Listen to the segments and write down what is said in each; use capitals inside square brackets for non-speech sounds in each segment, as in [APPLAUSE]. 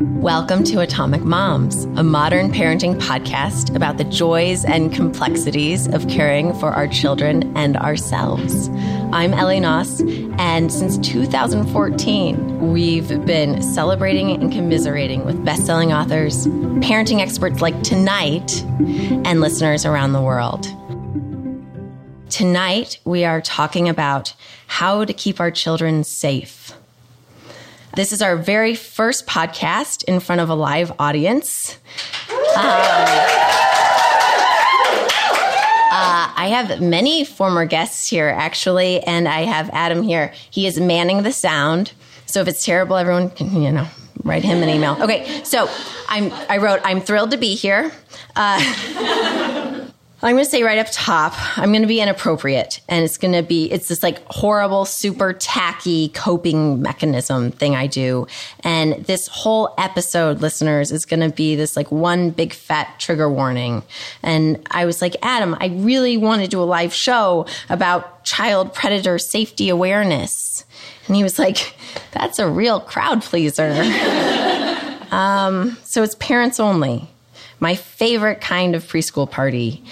Welcome to Atomic Moms, a modern parenting podcast about the joys and complexities of caring for our children and ourselves. I'm Ellie Knaus, and since 2014, we've been celebrating and commiserating with best-selling authors, parenting experts like tonight, and listeners around the world. Tonight, we are talking about how to keep our children safe. This is our very first podcast in front of a live audience. Um, uh, I have many former guests here, actually, and I have Adam here. He is manning the sound. So if it's terrible, everyone can, you know, write him an email. Okay, so I'm, I wrote, I'm thrilled to be here. Uh, [LAUGHS] I'm going to say right up top, I'm going to be inappropriate. And it's going to be, it's this like horrible, super tacky coping mechanism thing I do. And this whole episode, listeners, is going to be this like one big fat trigger warning. And I was like, Adam, I really want to do a live show about child predator safety awareness. And he was like, that's a real crowd pleaser. [LAUGHS] um, so it's parents only my favorite kind of preschool party.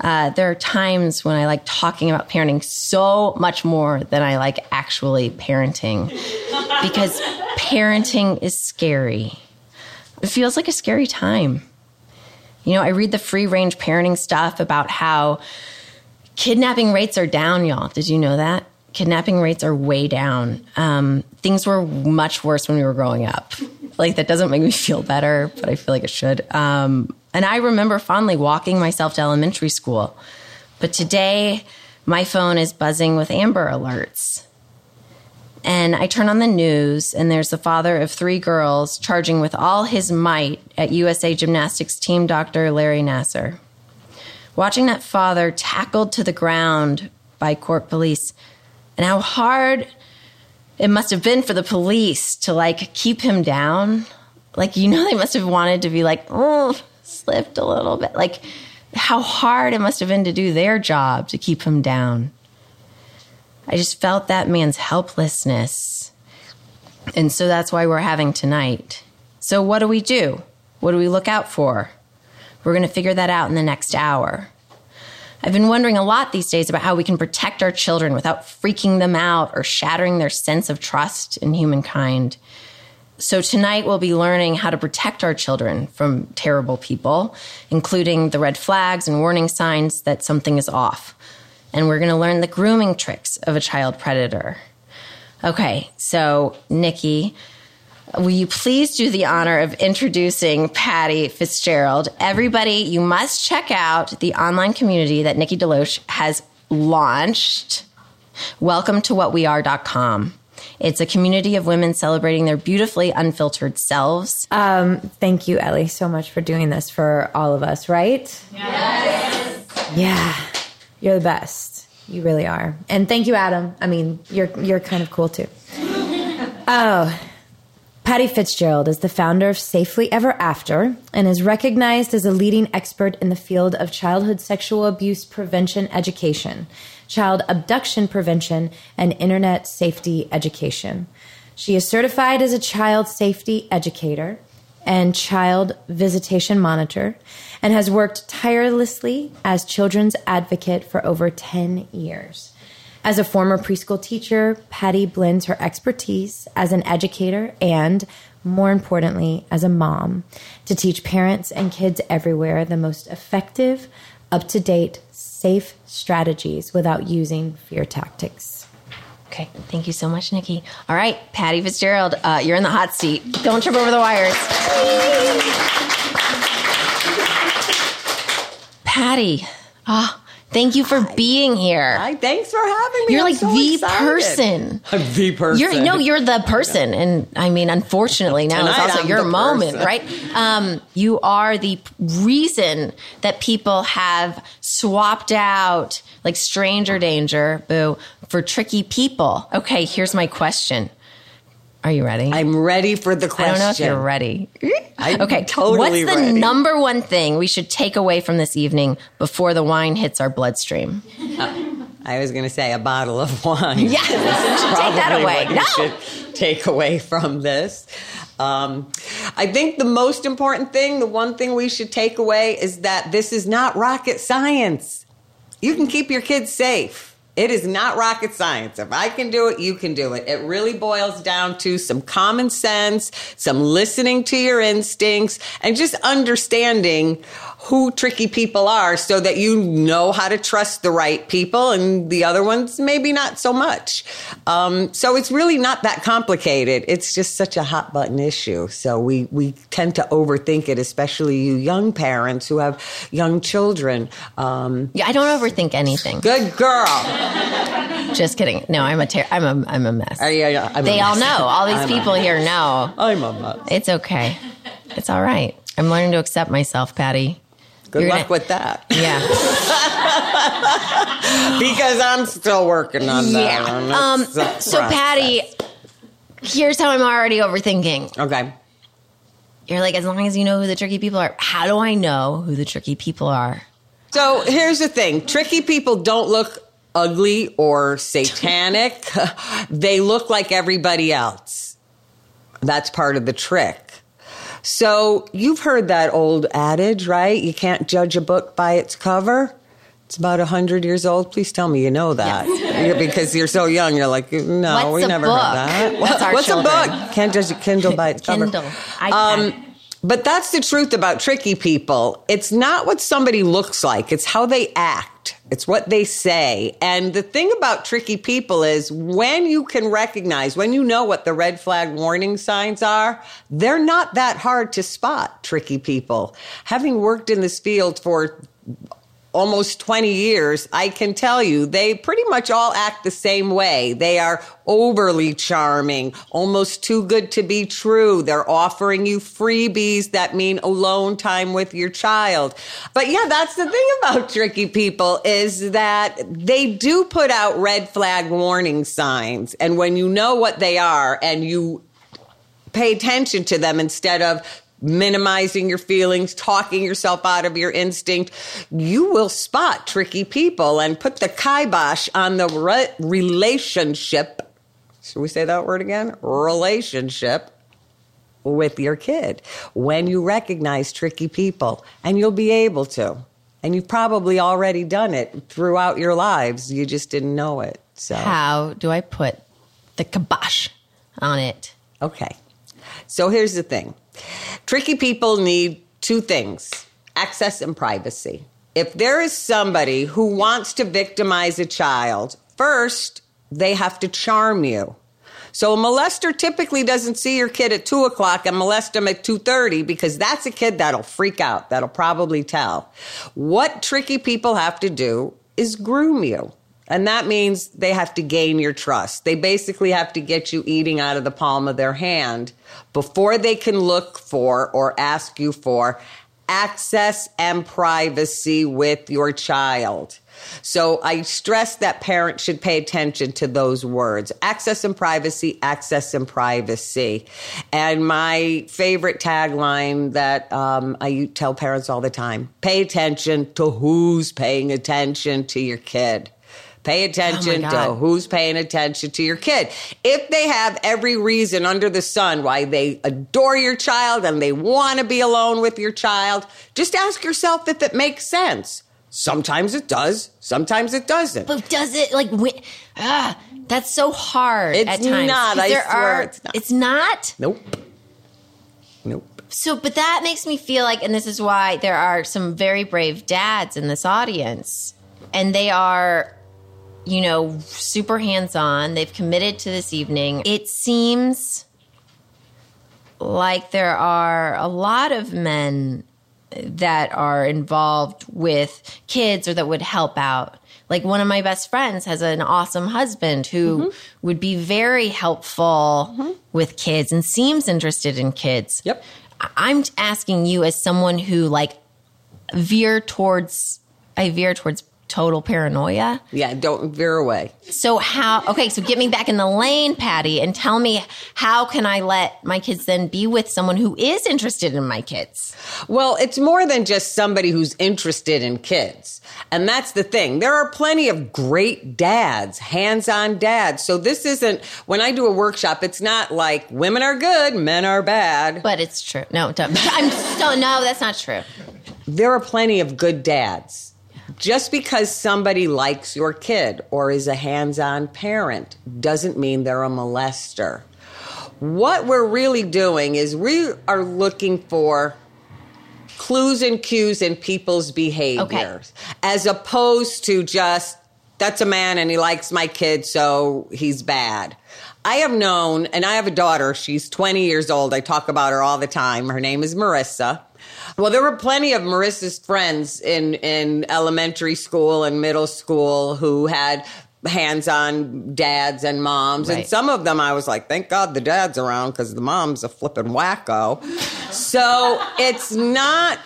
Uh, there are times when I like talking about parenting so much more than I like actually parenting [LAUGHS] because parenting is scary. It feels like a scary time. You know, I read the free range parenting stuff about how kidnapping rates are down, y'all. Did you know that? Kidnapping rates are way down. Um, things were much worse when we were growing up like that doesn't make me feel better, but I feel like it should. Um, and I remember fondly walking myself to elementary school. But today, my phone is buzzing with Amber alerts. And I turn on the news, and there's the father of three girls charging with all his might at USA Gymnastics team doctor Larry Nassar. Watching that father tackled to the ground by court police, and how hard it must have been for the police to like keep him down. Like, you know, they must have wanted to be like, oh, slipped a little bit. Like, how hard it must have been to do their job to keep him down. I just felt that man's helplessness. And so that's why we're having tonight. So, what do we do? What do we look out for? We're going to figure that out in the next hour. I've been wondering a lot these days about how we can protect our children without freaking them out or shattering their sense of trust in humankind. So, tonight we'll be learning how to protect our children from terrible people, including the red flags and warning signs that something is off. And we're going to learn the grooming tricks of a child predator. Okay, so, Nikki, Will you please do the honor of introducing Patty Fitzgerald? Everybody, you must check out the online community that Nikki DeLoach has launched. Welcome to whatweare.com. It's a community of women celebrating their beautifully unfiltered selves. Um, thank you, Ellie, so much for doing this for all of us, right? Yes. Yeah. You're the best. You really are. And thank you, Adam. I mean, you're you're kind of cool too. [LAUGHS] Oh, Patty Fitzgerald is the founder of Safely Ever After and is recognized as a leading expert in the field of childhood sexual abuse prevention education, child abduction prevention, and internet safety education. She is certified as a child safety educator and child visitation monitor and has worked tirelessly as children's advocate for over 10 years. As a former preschool teacher, Patty blends her expertise as an educator and, more importantly, as a mom to teach parents and kids everywhere the most effective, up to date, safe strategies without using fear tactics. Okay, thank you so much, Nikki. All right, Patty Fitzgerald, uh, you're in the hot seat. Don't trip over the wires. Patty, ah, Thank you for Hi. being here. Hi, thanks for having me. You're I'm like so the excited. person. I'm the person. You're, no, you're the person. And I mean, unfortunately, now it's also I'm your moment, person. right? Um, you are the reason that people have swapped out like stranger danger, boo, for tricky people. Okay, here's my question. Are you ready? I'm ready for the question. I don't know if you're ready. I'm [LAUGHS] okay, totally What's the ready. number one thing we should take away from this evening before the wine hits our bloodstream? Uh, [LAUGHS] I was going to say a bottle of wine. [LAUGHS] Yes, take that away. No. should take away from this. Um, I think the most important thing, the one thing we should take away is that this is not rocket science. You can keep your kids safe. It is not rocket science. If I can do it, you can do it. It really boils down to some common sense, some listening to your instincts, and just understanding who tricky people are so that you know how to trust the right people and the other ones maybe not so much. Um, so it's really not that complicated. It's just such a hot button issue. So we, we tend to overthink it, especially you young parents who have young children. Um, Yeah, I don't overthink anything. good girl. Just kidding. No, I'm a ter- I'm a I'm a mess. Uh, yeah, yeah, I'm they all know. All these I'm people here know. I'm a mess. It's okay. It's all right. I'm learning to accept myself, Patty. Good You're luck gonna- with that. Yeah. [LAUGHS] Because I'm still working on that. yeah. Um, so. Patty, here's how I'm already overthinking. Okay. You're like, as long as you know who the tricky people are. How do I know who the tricky people are? So here's the thing tricky people don't look ugly or satanic, [LAUGHS] they look like everybody else. That's part of the trick. So you've heard that old adage, right? You can't judge a book by its cover. It's about 100 years old. Please tell me you know that. Yeah, because you're so young, you're like, no, What's we never book? heard that. What's children. a book? Can't judge a Kindle by its cover. Kindle. Um, but that's the truth about tricky people. It's not what somebody looks like, it's how they act, it's what they say. And the thing about tricky people is when you can recognize, when you know what the red flag warning signs are, they're not that hard to spot, tricky people. Having worked in this field for almost 20 years, I can tell you they pretty much all act the same way. They are overly charming, almost too good to be true. They're offering you freebies that mean alone time with your child. But yeah, that's the thing about tricky people is that they do put out red flag warning signs. And when you know what they are and you pay attention to them instead of minimizing your feelings, talking yourself out of your instinct, you will spot tricky people and put the kibosh on the re- relationship. Should we say that word again? Relationship with your kid when you recognize tricky people, and you'll be able to. And you've probably already done it throughout your lives. You just didn't know it. So How do I put the kibosh on it? Okay. So here's the thing tricky people need two things access and privacy. If there is somebody who wants to victimize a child, first, they have to charm you. So a molester typically doesn't see your kid at two o'clock and molest them at two thirty because that's a kid that'll freak out. That'll probably tell. What tricky people have to do is groom you. And that means they have to gain your trust. They basically have to get you eating out of the palm of their hand before they can look for or ask you for access and privacy with your child. So I stress that parents should pay attention to those words access and privacy, access and privacy. And my favorite tagline that um, I tell parents all the time pay attention to who's paying attention to your kid. Pay attention to who's paying attention to your kid. If they have every reason under the sun why they adore your child and they want to be alone with your child, just ask yourself if it makes sense. Sometimes it does, sometimes it doesn't. But does it like wi- ah? That's so hard It's at times. not, I swear are. it's not. It's not. Nope. Nope. So, but that makes me feel like, and this is why there are some very brave dads in this audience, and they are, you know, super hands on. They've committed to this evening. It seems like there are a lot of men that are involved with kids or that would help out. Like one of my best friends has an awesome husband who mm-hmm. would be very helpful mm-hmm. with kids and seems interested in kids. Yep. I'm asking you as someone who like veer towards I veer towards total paranoia. Yeah, don't veer away. So how? Okay, so get me back in the lane, Patty, and tell me how can I let my kids then be with someone who is interested in my kids? Well, it's more than just somebody who's interested in kids. And that's the thing. There are plenty of great dads, hands on dads. So this isn't, when I do a workshop, it's not like women are good, men are bad. But it's true. No, don't. [LAUGHS] I'm so no. That's not true. There are plenty of good dads. Just because somebody likes your kid or is a hands on parent doesn't mean they're a molester. What we're really doing is we are looking for clues and cues in people's behaviors as opposed to just that's a man and he likes my kid so he's bad. I have known and i have a daughter she's 20 years old i talk about her all the time her name is marissa well there were plenty of marissa's friends in in elementary school and middle school who had hands on dads and moms. And some of them I was like, thank God the dad's around because the mom's a flippin' wacko. so it's not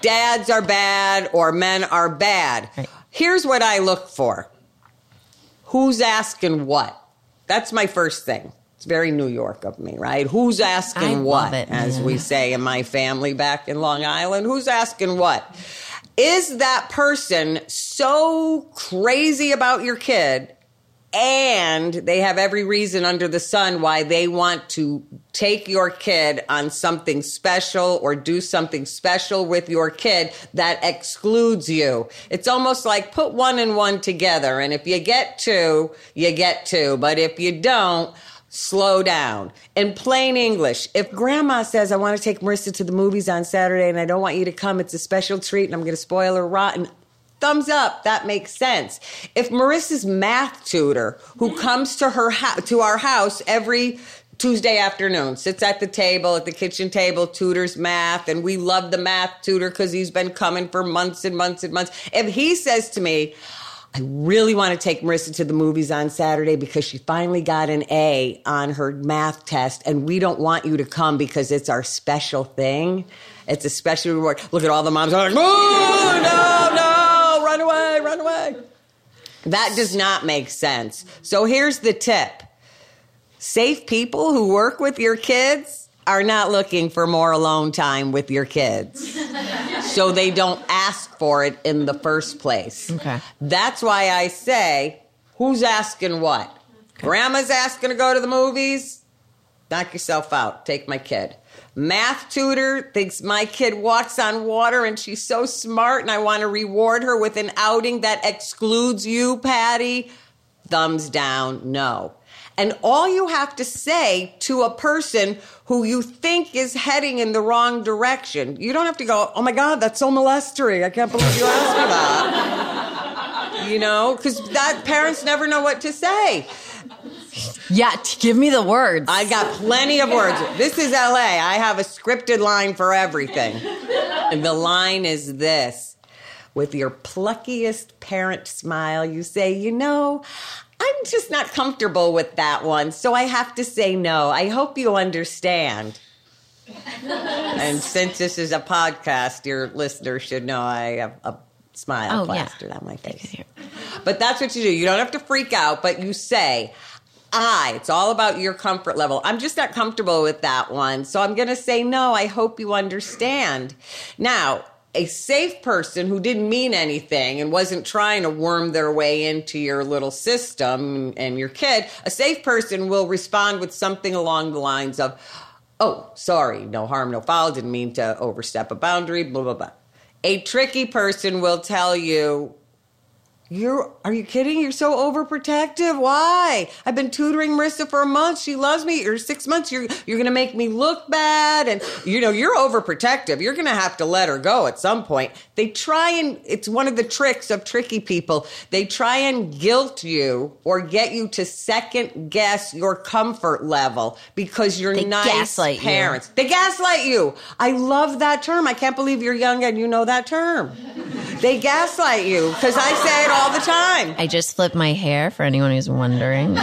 dads are bad or men are bad. Right. Here's what I look for who's asking what? That's my first thing. It's very New York of me, right? Who's asking I what? it, as we [LAUGHS] say in my family back in Long Island. Who's asking what? Is that person so crazy about your kid and they have every reason under the sun why they want to take your kid on something special or do something special with your kid that excludes you. It's almost like put one and one together. And if you get two, you get two. But if you don't, slow down. In plain English, if grandma says, I want to take Marissa to the movies on Saturday and I don't want you to come, it's a special treat and I'm going to spoil her rotten. Thumbs up, that makes sense. If Marissa's math tutor, who comes to her ho- to our house every Tuesday afternoon, sits at the table, at the kitchen table, tutors math, and we love the math tutor because he's been coming for months and months and months. If he says to me, I really want to take Marissa to the movies on Saturday because she finally got an A on her math test, and we don't want you to come because it's our special thing. It's a special reward. Look at all the moms are like, "Oh, no, no, run away, run away. That does not make sense. So here's the tip safe people who work with your kids are not looking for more alone time with your kids. [LAUGHS] so they don't ask for it in the first place. Okay. That's why I say, who's asking what? Grandma's asking to go to the movies? Knock yourself out. Take my kid. Math tutor thinks my kid walks on water and she's so smart and I want to reward her with an outing that excludes you, Patty. Thumbs down, no. And all you have to say to a person who you think is heading in the wrong direction, you don't have to go, oh my God, that's so molestery. I can't believe you asked me that. you know, because that parents never know what to say. Yeah, give me the words. I got plenty of words. This is LA. I have a scripted line for everything. And the line is this with your pluckiest parent smile, you say, You know, I'm just not comfortable with that one, so I have to say no. I hope you understand. [LAUGHS] and since this is a podcast, your listeners should know I have a smile Oh, yeah. plastered on my face. But that's what you do. You don't have to freak out, but you say, I, it's all about your comfort level. I'm just not comfortable with that one. So I'm going to say no. I hope you understand. Now, a safe person who didn't mean anything and wasn't trying to worm their way into your little system and your kid, a safe person will respond with something along the lines of, Oh, sorry, no harm, no foul, didn't mean to overstep a boundary, blah, blah, blah. A tricky person will tell you, you're are you kidding? You're so overprotective. Why? I've been tutoring Marissa for a month. She loves me. You're six months. You're you're gonna make me look bad, and you know you're overprotective. You're gonna have to let her go at some point. They try and it's one of the tricks of tricky people. They try and guilt you or get you to second guess your comfort level because you're They nice gaslight you. parents. They gaslight you. I love that term. I can't believe you're young and you know that term. They gaslight you because I say it all the time. I just flip my hair for anyone who's wondering.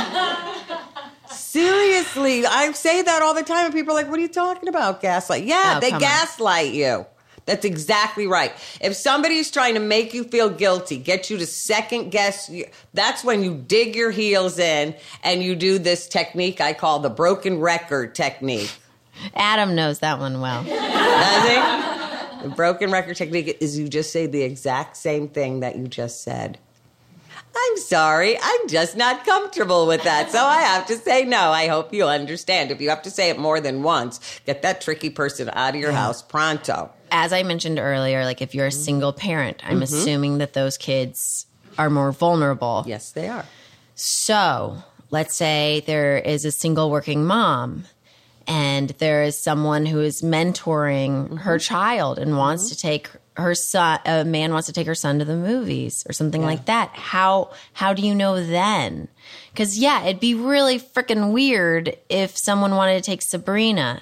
Seriously, I say that all the time, and people are like, "What are you talking about, gaslight?" Yeah, Oh, they come on. gaslight you. That's exactly right. If somebody's trying to make you feel guilty, get you to second guess, you- that's when you dig your heels in and you do this technique I call the broken record technique. Adam knows that one well. Does he? The broken record technique is you just say the exact same thing that you just said. I'm sorry, I'm just not comfortable with that, so I have to say no. I hope you understand. If you have to say it more than once, get that tricky person out of your house pronto. As I mentioned earlier, like if you're a mm-hmm. single parent, I'm mm-hmm. assuming that those kids are more vulnerable. Yes, they are. So let's say there is a single working mom and there is someone who is mentoring her mm-hmm. child and wants to take her son a man wants to take her son to the movies or something like that how how do you know then because yeah it'd be really freaking weird if someone wanted to take sabrina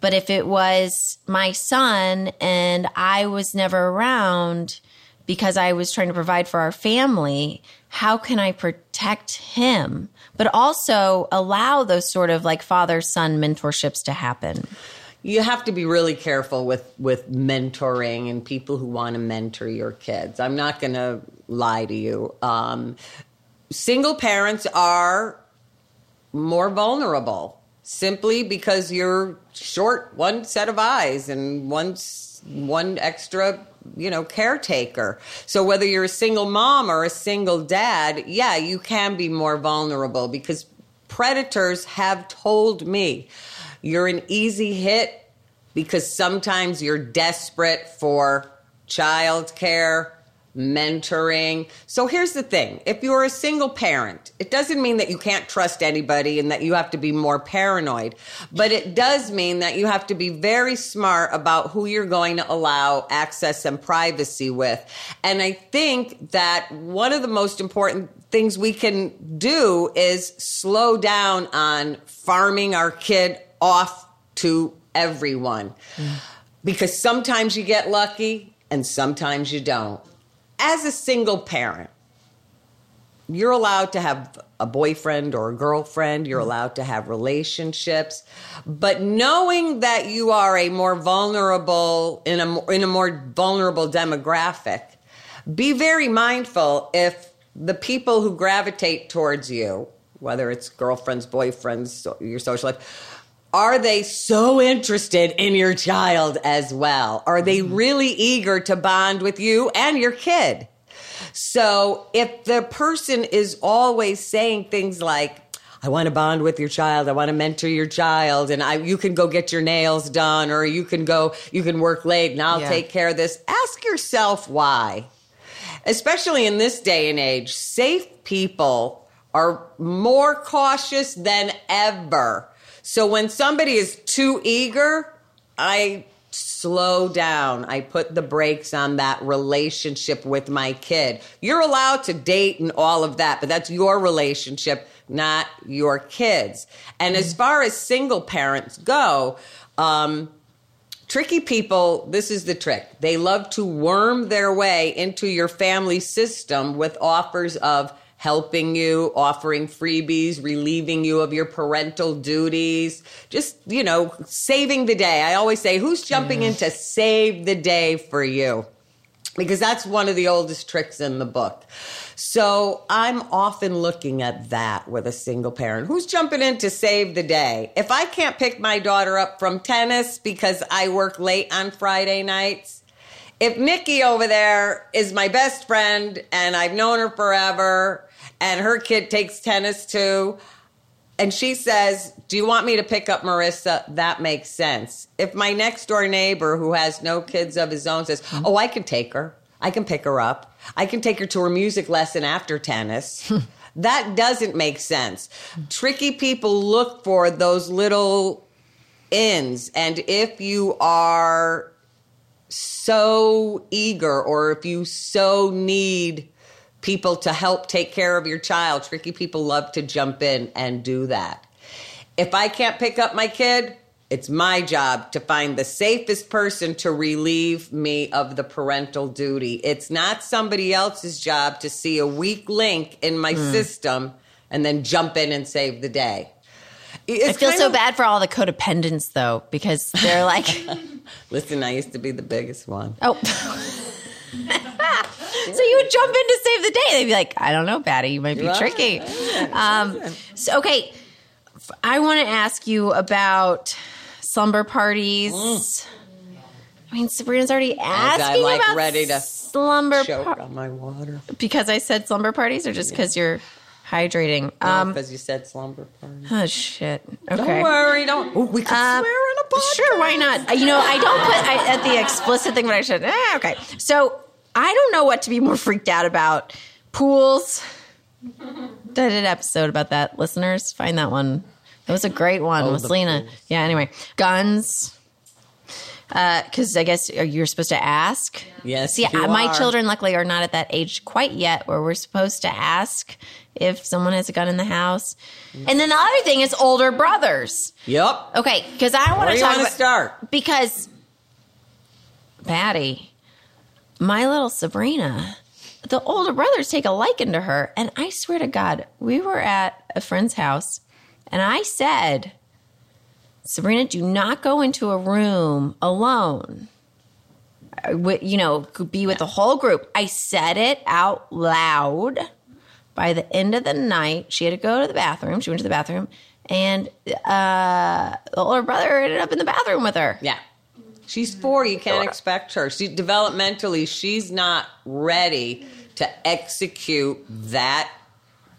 but if it was my son and i was never around because I was trying to provide for our family, how can I protect him? But also allow those sort of like father son mentorships to happen. You have to be really careful with with mentoring and people who want to mentor your kids. I'm not going to lie to you. Um, single parents are more vulnerable simply because you're short one set of eyes and one one extra you know caretaker so whether you're a single mom or a single dad yeah you can be more vulnerable because predators have told me you're an easy hit because sometimes you're desperate for childcare, mentoring. So here's the thing if you're a single parent, it doesn't mean that you can't trust anybody and that you have to be more paranoid, but it does mean that you have to be very smart about who you're going to allow access and privacy with. And I think that one of the most important things we can do is slow down on farming our kid off to everyone. Because sometimes you get lucky and sometimes you don't. As a single parent, you're allowed to have a boyfriend or a girlfriend, you're mm-hmm. allowed to have relationships, but knowing that you are a more vulnerable in a in a more vulnerable demographic, be very mindful if the people who gravitate towards you, whether it's girlfriends, boyfriends, your social life, are they so interested in your child as well? Are they mm-hmm. really eager to bond with you and your kid? So if the person is always saying things like, I want to bond with your child. I want to mentor your child, and I, you can go get your nails done, or you can go, you can work late, and I'll Yeah. take care of this. Ask yourself why. Especially in this day and age, safe people are more cautious than ever. So when somebody is too eager, I slow down. I put the brakes on that relationship with my kid. You're allowed to date and all of that, but that's your relationship, not your kids. And as far as single parents go, um, tricky people, this is the trick. They love to worm their way into your family system with offers of helping you, offering freebies, relieving you of your parental duties, just, you know, saving the day. I always say, who's jumping in to save the day for you? Because that's one of the oldest tricks in the book. So I'm often looking at that with a single parent. Who's jumping in to save the day? If I can't pick my daughter up from tennis because I work late on Friday nights, if Nikki over there is my best friend and I've known her forever and her kid takes tennis too, and she says, Do you want me to pick up Marissa? That makes sense. If my next door neighbor who has no kids of his own says, mm-hmm. Oh, I can take her, I can pick her up, I can take her to her music lesson after tennis. [LAUGHS] that doesn't make sense. Tricky people look for those little ins. And if you are so eager or if you so need people to help take care of your child, tricky people love to jump in and do that. If I can't pick up my kid, it's my job to find the safest person to relieve me of the parental duty. It's not somebody else's job to see a weak link in my hmm. system and then jump in and save the day. I It's feel so of- bad for all the codependents though, because they're like, [LAUGHS] Listen, I used to be the biggest one. Oh. [LAUGHS] so you would jump in to save the day. They'd be like, I don't know, Patty, you might be Right. tricky. [LAUGHS] Um, so, okay, I want to ask you about slumber parties. I mean, Sabrina's already asking about I like, about ready to slumber parties. on my water. because I said slumber parties, or just because you're hydrating? Um, because you said slumber party. oh shit. Okay. Don't worry, don't. Ooh, we can Um, swear in a podcast. Sure, why not? Uh, You know, I don't put I, at the explicit thing, but I should. Eh, okay. So I don't know what to be more freaked out about. Pools. I [LAUGHS] did an episode about that. Listeners, find that one. That was a great one Oh, with Lena. pools. Yeah. Anyway, guns. Because I guess you're supposed to ask. Yes, See, you uh, my are. children luckily are not at that age quite yet where we're supposed to ask if someone has a gun in the house. And then the other thing is older brothers. Yep. Okay, because I want to talk about start? because Patty, my little Sabrina, the older brothers take a liking to her, and I swear to God, we were at a friend's house, and I said, Sabrina, do not go into a room alone. Uh, You know, could be with the whole group. I said it out loud. By the end of the night, she had to go to the bathroom. She went to the bathroom, and uh, the older brother ended up in the bathroom with her. Yeah. She's four. You can't expect her. She developmentally, she's not ready to execute that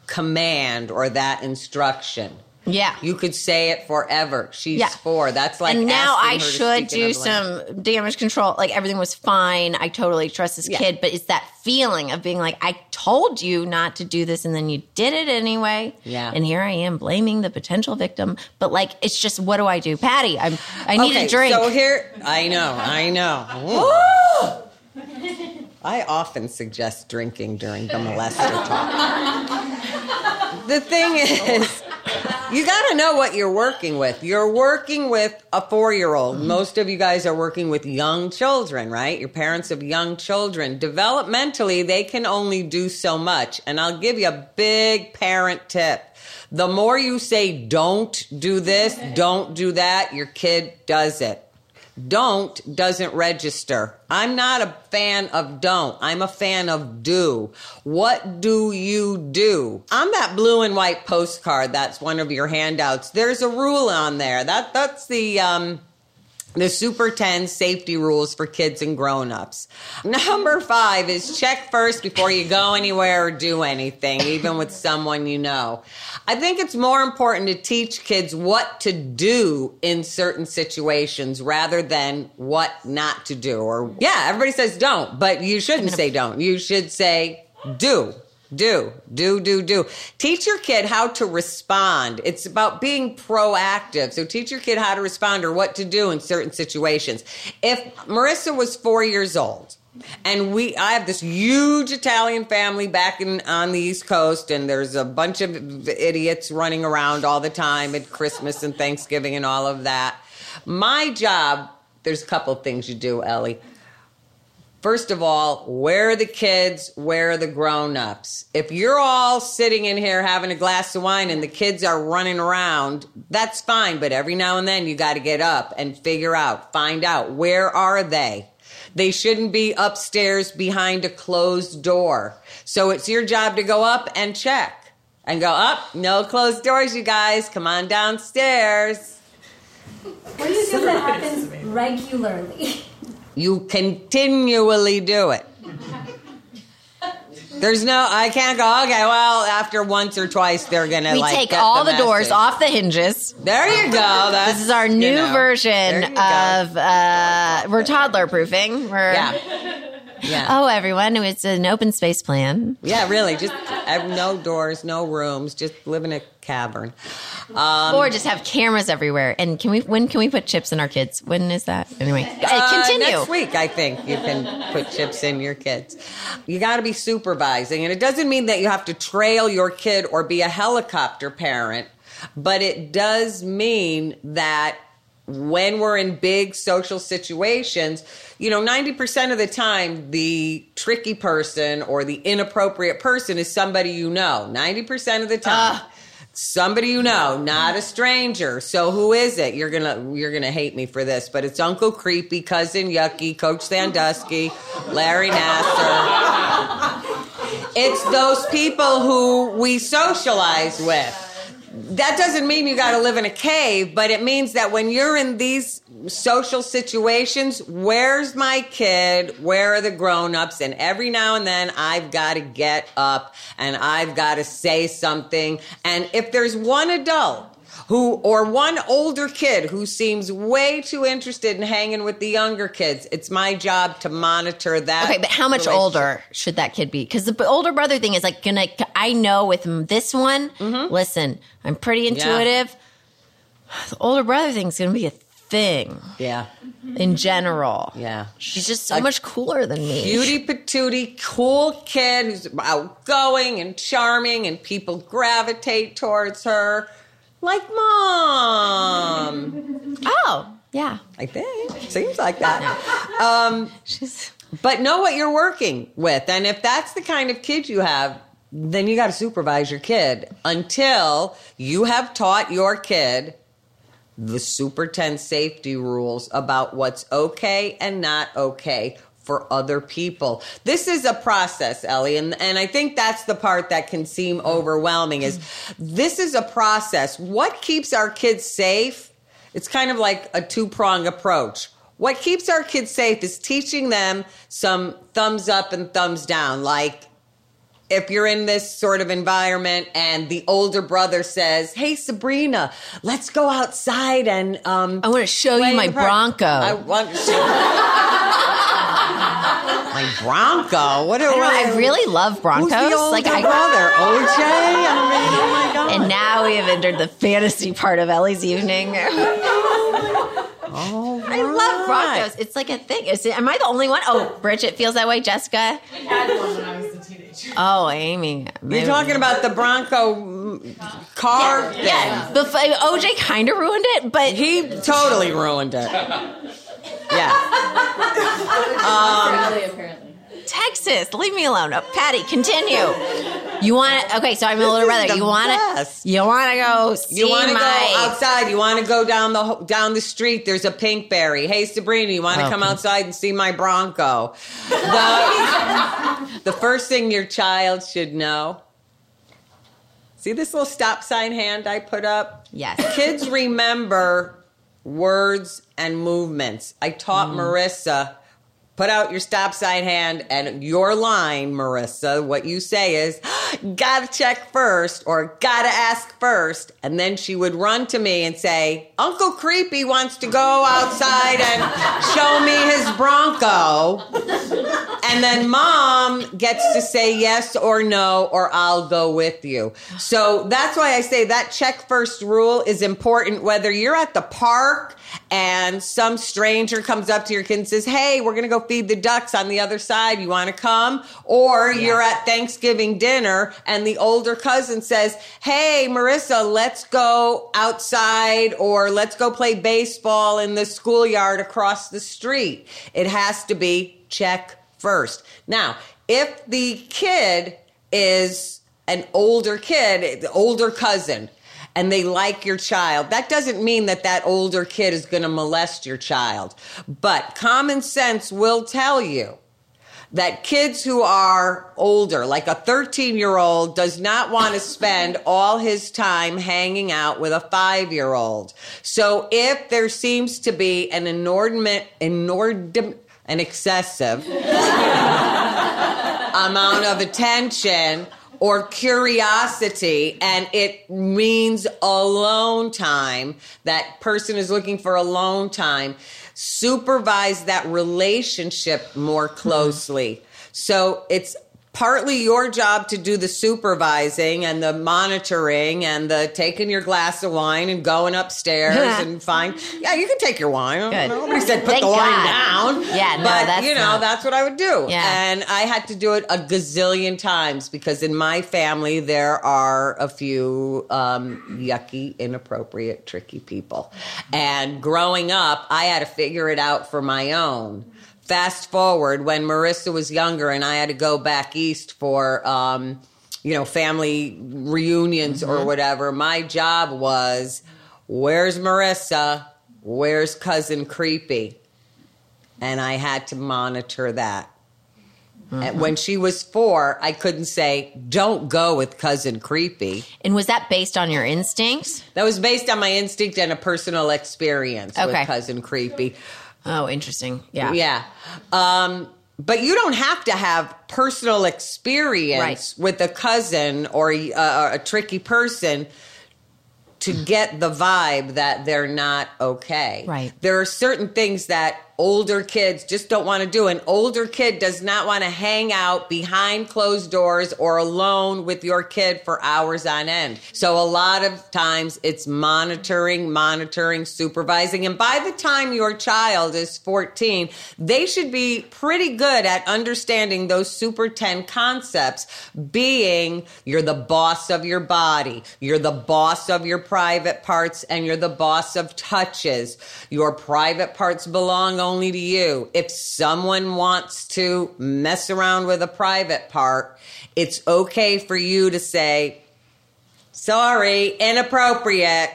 command or that instruction. Yeah. You could say it forever. She's Yeah. four. That's like and now I should do language. some damage control. Like everything was fine. I totally trust this Yeah. kid, but it's that feeling of being like, I told you not to do this, and then you did it anyway. Yeah. And here I am blaming the potential victim. But like, it's just, what do I do, Patty? I'm. I need okay, a drink. So here, I know, I know. [LAUGHS] I often suggest drinking during the molester talk. [LAUGHS] the thing is, you got to know what you're working with. You're working with a four year old. Mm-hmm. Most of you guys are working with young children, right? Your parents of young children. Developmentally, they can only do so much. And I'll give you a big parent tip. The more you say, don't do this, [LAUGHS] don't do that, your kid does it. Don't doesn't register. I'm not a fan of don't. I'm a fan of do. What do you do? On that blue and white postcard, that's one of your handouts. There's a rule on there. That that's the um the Super 10 safety rules for kids and grown-ups. Number five is check first before you go anywhere or do anything, even with someone you know. I think it's more important to teach kids what to do in certain situations rather than what not to do. Or, yeah, everybody says don't, but you shouldn't say don't. You should say do. Do, do, do, do. Teach your kid how to respond. It's about being proactive. So teach your kid how to respond or what to do in certain situations. If Marissa was four years old, and we, I have this huge Italian family back in on the East Coast, and there's a bunch of idiots running around all the time at Christmas and Thanksgiving and all of that. My job, there's a couple things you do, Ellie. First of all, where are the kids? Where are the grown ups? If you're all sitting in here having a glass of wine and the kids are running around, that's fine. But every now and then you got to get up and figure out, find out where are they? They shouldn't be upstairs behind a closed door. So it's your job to go up and check and go up. No closed doors, you guys. Come on downstairs. What do you do that happens regularly? [LAUGHS] You continually do it. There's no, I can't go, okay, well, after once or twice, they're going to we like take all the, the doors off the hinges. There you go. [LAUGHS] This is our you new know, version you of uh, we're toddler proofing. We're Yeah. Yeah. oh everyone, it's an open space plan. Yeah, really. Just have no doors, no rooms, just live in a cavern. Um, or just have cameras everywhere. And can we? When can we put chips in our kids? When is that? Anyway, uh, Uh, continue. next week, I think you can put chips in your kids. You got to be supervising, and it doesn't mean that you have to trail your kid or be a helicopter parent, but it does mean that when we're in big social situations, you know, 90% of the time, the tricky person or the inappropriate person is somebody you know. 90% of the time. somebody you know, not a stranger. So who is it? You're gonna you're gonna hate me for this, but it's Uncle Creepy, cousin Yucky, Coach Sandusky, Larry Nassar. it's those people who we socialize with. That doesn't mean you got to live in a cave, but it means that when you're in these social situations, where's my kid? Where are the grown-ups? And every now and then I've got to get up and I've got to say something. And if there's one adult who or one older kid who seems way too interested in hanging with the younger kids. It's my job to monitor that. Okay, but how much older should that kid be? Because the older brother thing is like gonna. I know with this one. Mm-hmm. Listen, I'm pretty intuitive. The older brother thing's gonna be a thing Yeah, in general. yeah. She's just so much cooler than me. Beauty patootie, cool kid who's outgoing and charming, and people gravitate towards her. Like mom, Oh, yeah. I think. Seems like that. Um, She's but know what you're working with. And if that's the kind of kid you have, then you got to supervise your kid until you have taught your kid the super 10 safety rules about what's okay and not okay for other people. This is a process, Ellie, and, and I think that's the part that can seem overwhelming is this is a process. What keeps our kids safe? It's kind of like a two-prong approach. What keeps our kids safe is teaching them some thumbs up and thumbs down, like if you're in this sort of environment and the older brother says, "Hey Sabrina, let's go outside and um I want to show you my. Bronco. I want to show [LAUGHS] my Bronco. What do I, don't know, I really love Broncos. Who's the older like I brother? OJ. [LAUGHS] I mean, oh my god. And now we have entered the fantasy part of Ellie's evening. [LAUGHS] [LAUGHS] All I love. Broncos. It's like a thing. Is it, am I the only one? Oh, Bridget feels that way. Jessica. I had one when I was a teenager. Oh, Amy. You're talking about the Bronco mm, car thing. Yeah, but f- OJ kind of ruined it, but He totally ruined it. Yeah. [LAUGHS] Um, apparently. Texas, leave me alone. Oh, Patty, continue. You want to? Okay, so I'm a little brother. You want to? You want to go see You want to my? go outside? You want to go down the down the street? There's a Pinkberry. Hey Sabrina, you want to Oh, come pink- outside and see my Bronco? The, the first thing your child should know. See this little stop sign hand I put up? Yes. Kids remember words and movements. I taught Mm. Marissa. Put out your stop sign hand and your line, Marissa. What you say is, [GASPS] gotta check first or gotta ask first. And then she would run to me and say, Uncle Creepy wants to go outside and show me his Bronco. And then mom gets to say yes or no, or I'll go with you. So that's why I say that check first rule is important, whether you're at the park and some stranger comes up to your kid and says, Hey, we're going to go feed the ducks on the other side. You want to come? Or you're at Thanksgiving dinner and the older cousin says, Hey, Marissa, let's go outside or let's go play baseball in the schoolyard across the street. It has to be check first. Now, if the kid is an older kid, the older cousin, and they like your child, that doesn't mean that that older kid is going to molest your child. But common sense will tell you that kids who are older, like a 13 year old, does not want to spend all his time hanging out with a five year old. So if there seems to be an inordinate, inordinate, an excessive [LAUGHS] amount of attention or curiosity and it means alone time. That person is looking for alone time. Supervise that relationship more mm-hmm. closely. So it's partly your job to do the supervising and the monitoring and the taking your glass of wine and going upstairs [LAUGHS] and find yeah you can take your wine Good. nobody said put Thank the wine God. down Yeah, no, but that's you know not- that's what i would do Yeah. and I had to do it a gazillion times because in my family there are a few um, yucky, inappropriate, tricky people. And growing up, I had to figure it out for my own. Fast forward when Marissa was younger and I had to go back east for um, you know, family reunions or whatever, my job was where's Marissa? Where's cousin Creepy? And I had to monitor that. And when she was four, I couldn't say, don't go with cousin Creepy. And was that based on your instincts? That was based on my instinct and a personal experience Okay. with cousin Creepy. Oh, interesting. Yeah. Yeah. Um, but you don't have to have personal experience Right. with a cousin or a, a, a tricky person to get the vibe that they're not okay. Right. There are certain things that older kids just don't want to do. An older kid does not want to hang out behind closed doors or alone with your kid for hours on end. So a lot of times it's monitoring, monitoring, supervising. And by the time your child is 14, they should be pretty good at understanding those Super 10 concepts being you're the boss of your body, you're the boss of your private parts, and you're the boss of touches. Your private parts belong only to you. If someone wants to mess around with a private part, it's okay for you to say, sorry, inappropriate.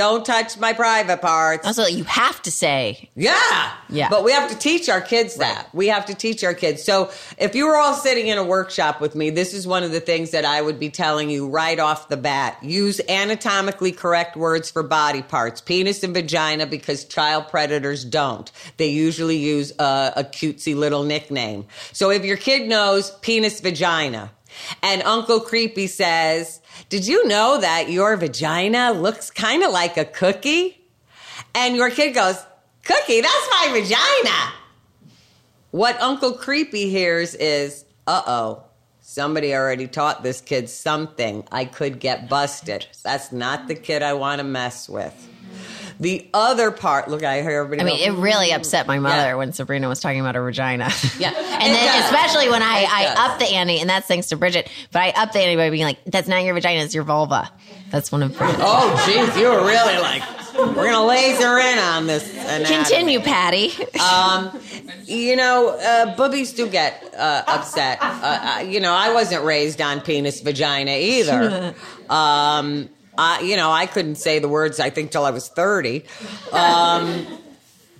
Don't touch my private parts. Also, you have to say, Yeah. Yeah. But we have to teach our kids that. We have to teach our kids. So if you were all sitting in a workshop with me, this is one of the things that I would be telling you right off the bat. Use anatomically correct words for body parts, penis and vagina, because child predators don't. They usually use a, a cutesy little nickname. So if your kid knows penis, vagina, and Uncle Creepy says, Did you know that your vagina looks kind of like a cookie? And your kid goes, Cookie, that's my vagina. What Uncle Creepy hears is, uh oh, somebody already taught this kid something. I could get busted. That's not the kid I want to mess with. The other part, look, I hear everybody I mean, go, it really upset my mother Yeah. when Sabrina was talking about her vagina. Yeah. [LAUGHS] and then does. especially when I, It I does. up the ante, and that's thanks to Bridget, but I up the ante by being like, that's not your vagina, it's your vulva. That's one of Bridget's. Oh, jeez, you were really like, we're going to laser in on this. anatomy." Continue, Patty. [LAUGHS] Um, you know, uh, boobies do get uh, upset. Uh, uh, you know, I wasn't raised on penis vagina either. [LAUGHS] Um, I, you know, I couldn't say the words I think till I was thirty. Um,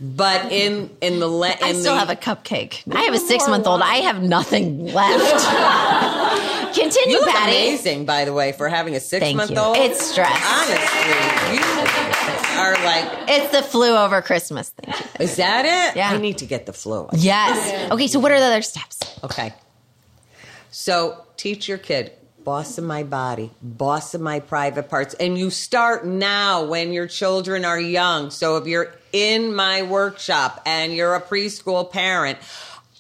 but in in the le- in I still the, have a cupcake. I have a six month old. I have nothing left. [LAUGHS] Continue, You Patty. amazing, by the way, for having a six month old. It's stress. Honestly, you are like. It's the flu over Christmas. Thank you. Is that it? Yeah. I need to get the flu. Yes. Okay, so what are the other steps? Okay. So teach your kid, boss of my body, boss of my private parts. And you start now when your children are young. So if you're in my workshop and you're a preschool parent,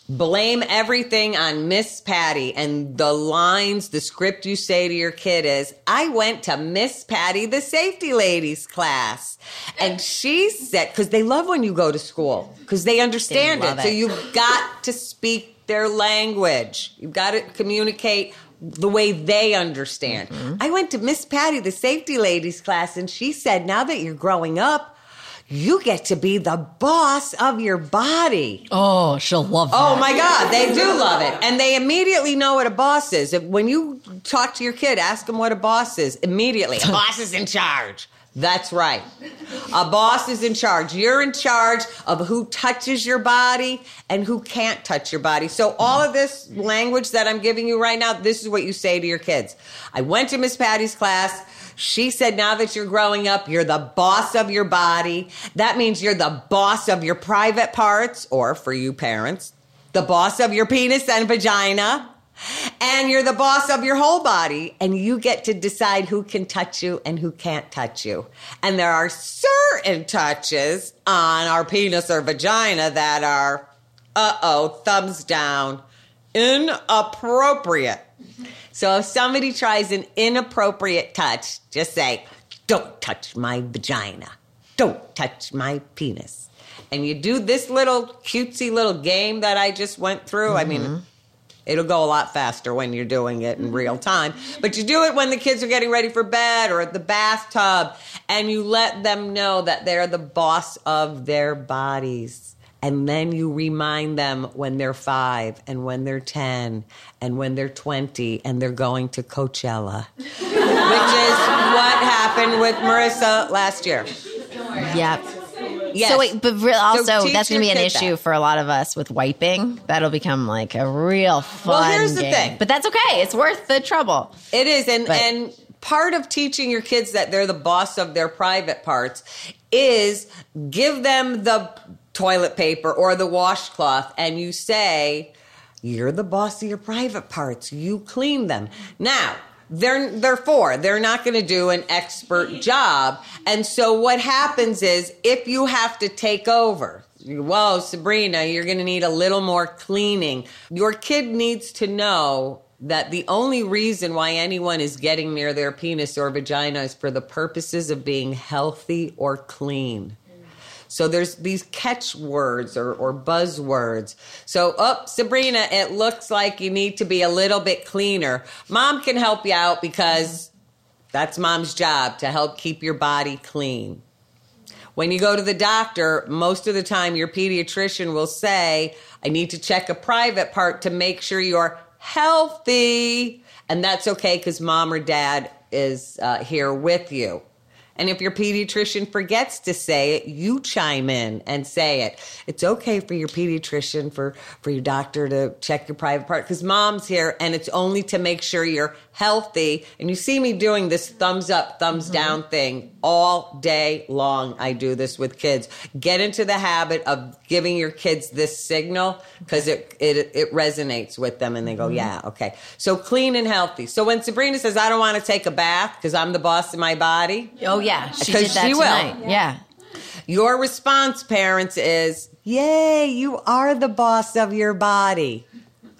blame everything on Miss Patty and the lines, the script you say to your kid is, I went to Miss Patty, the safety ladies class. And she said, because they love when you go to school, because they understand They it. love So you've got to speak their language. You've got to communicate the way they understand. Mm-hmm. I went to Miss Patty, the safety ladies class, and she said, now that you're growing up, you get to be the boss of your body. Oh, she'll love Oh my God, they do love it. And they immediately know what a boss is. If, when you talk to your kid, ask them what a boss is immediately. A [LAUGHS] boss is in charge. That's right. A boss is in charge. You're in charge of who touches your body and who can't touch your body. So, all of this language that I'm giving you right now, this is what you say to your kids. I went to Miss Patty's class. She said, now that you're growing up, you're the boss of your body. That means you're the boss of your private parts, or for you parents, the boss of your penis and vagina. And you're the boss of your whole body, and you get to decide who can touch you and who can't touch you. And there are certain touches on our penis or vagina that are, uh oh, thumbs down, inappropriate. So if somebody tries an inappropriate touch, just say, Don't touch my vagina. Don't touch my penis. And you do this little cutesy little game that I just went through. I mean, it'll go a lot faster when you're doing it in mm-hmm. real time. But you do it when the kids are getting ready for bed or at the bathtub, and you let them know that they're the boss of their bodies. And then you remind them when they're five and when they're 10 and when they're 20 and they're going to Coachella, [LAUGHS] which is what happened with Marissa last year. Yep. Yes. So wait, but re- also teach that's going to be an issue that. for a lot of us with wiping. That'll become like a real fun. here's the thing. but that's okay. It's worth the trouble. It is, and But- and part of teaching your kids that they're the boss of their private parts is give them the toilet paper or the washcloth, and you say, "You're the boss of your private parts. You clean them." Now. They're they're four. They're not going to do an expert job, and so what happens is if you have to take over, whoa, Sabrina, you're going to need a little more cleaning. Your kid needs to know that the only reason why anyone is getting near their penis or vagina is for the purposes of being healthy or clean. So there's these catchwords or, or buzzwords. So, up, Sabrina, it looks like you need to be a little bit cleaner. Mom can help you out because that's mom's job to help keep your body clean. When you go to the doctor, most of the time your pediatrician will say, I need to check a private part to make sure you're healthy. And that's okay because mom or dad is uh, here with you. And if your pediatrician forgets to say it, you chime in and say it. It's okay for your pediatrician, for, for your doctor to check your private part because mom's here and it's only to make sure you're healthy. And you see me doing this thumbs up, thumbs mm-hmm. down thing all day long. I do this with kids. Get into the habit of giving your kids this signal because it, it, it resonates with them and they go, mm-hmm. yeah, okay. So clean and healthy. So when Sabrina says, I don't want to take a bath because I'm the boss of my body, Oh yeah, she Because did that she will. Yeah. your response, parents, is, Yay, you are the boss of your body.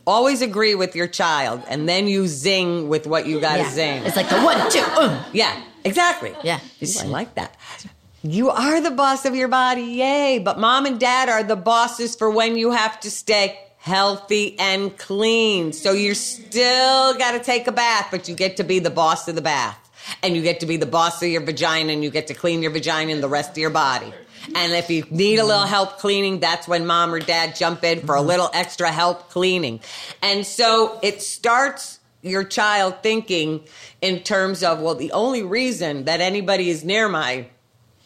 Always agree with your child, and then you zing with what you got to yeah. zing. It's like the one, two, uh. yeah, exactly. Yeah. Ooh, I like that. You are the boss of your body, yay. But mom and dad are the bosses for when you have to stay healthy and clean. So you're still got to take a bath, but you get to be the boss of the bath. And you get to be the boss of your vagina and you get to clean your vagina and the rest of your body. And if you need a little help cleaning, that's when mom or dad jump in for a little extra help cleaning. And so it starts your child thinking in terms of, well, the only reason that anybody is near my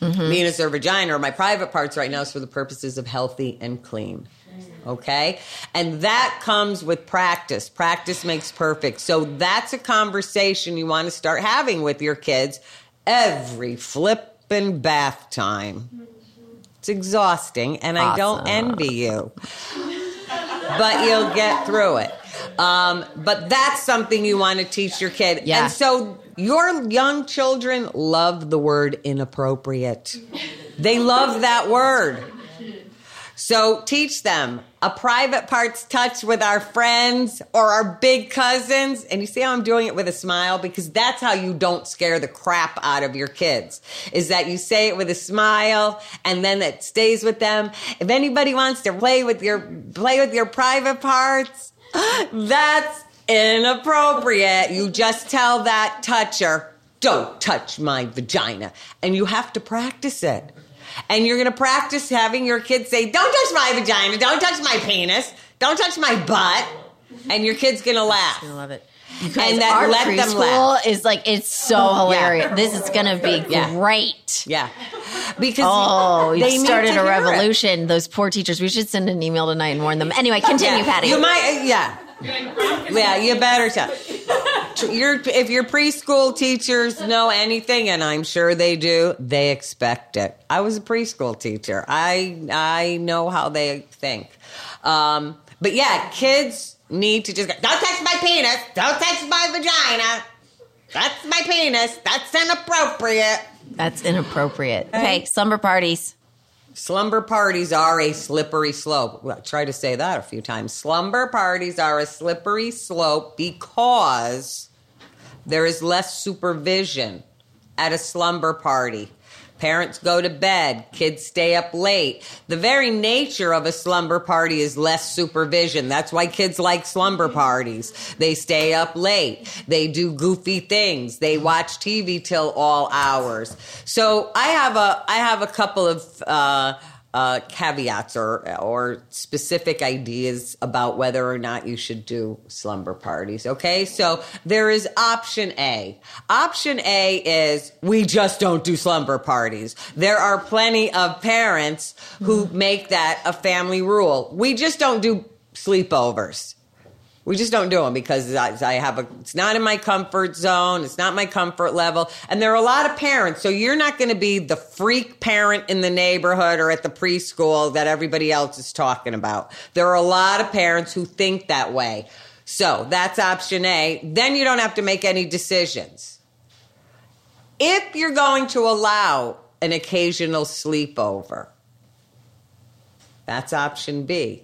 mm-hmm. penis or vagina or my private parts right now is for the purposes of healthy and clean. Okay? And that comes with practice. Practice makes perfect. So that's a conversation you want to start having with your kids every flippin' bath time. It's exhausting, and I don't envy you. But you'll get through it. Um, but that's something you want to teach your kid. Yeah. And so your young children love the word inappropriate. They love that word. So teach them a private parts touch with our friends or our big cousins. And you see how I'm doing it with a smile? Because that's how you don't scare the crap out of your kids. Is that you say it with a smile and then it stays with them. If anybody wants to play with your, play with your private parts, [GASPS] that's inappropriate. You just tell that toucher, don't touch my vagina. And you have to practice it. And you're going to practice having your kids say, don't touch my vagina, don't touch my penis, don't touch my butt. And your kid's going to laugh. I love it. And Guys, that our let them preschool laugh. is like it's so hilarious. This is gonna be [LAUGHS] Yeah. great. Yeah. Because Oh, they you started a hear it. revolution. Those poor teachers. We should send an email tonight and warn them. Anyway, continue, Yeah. Patty. You might, uh, yeah. Yeah, you better tell. Your, if your preschool teachers know anything, and I'm sure they do, they expect it. I was a preschool teacher. I I know how they think. Um, but yeah, kids need to just go, don't touch my penis, don't touch my vagina. That's my penis. That's inappropriate. That's inappropriate. Okay, slumber parties. Slumber parties are a slippery slope. Well, try to say that a few times. Slumber parties are a slippery slope because there is less supervision at a slumber party. Parents go to bed, kids stay up late. The very nature of a slumber party is less supervision. That's why kids like slumber parties. They stay up late. They do goofy things. They watch TV till all hours. So I have a I have a couple of uh, uh, caveats or or specific ideas about whether or not you should do slumber parties. Okay, so there is option A. Option A is we just don't do slumber parties. There are plenty of parents who make that a family rule. We just don't do sleepovers. We just don't do them because I have a, it's not in my comfort zone. It's not my comfort level. And there are a lot of parents. So you're not going to be the freak parent in the neighborhood or at the preschool that everybody else is talking about. There are a lot of parents who think that way. So that's option A. Then you don't have to make any decisions. If you're going to allow an occasional sleepover, that's option B.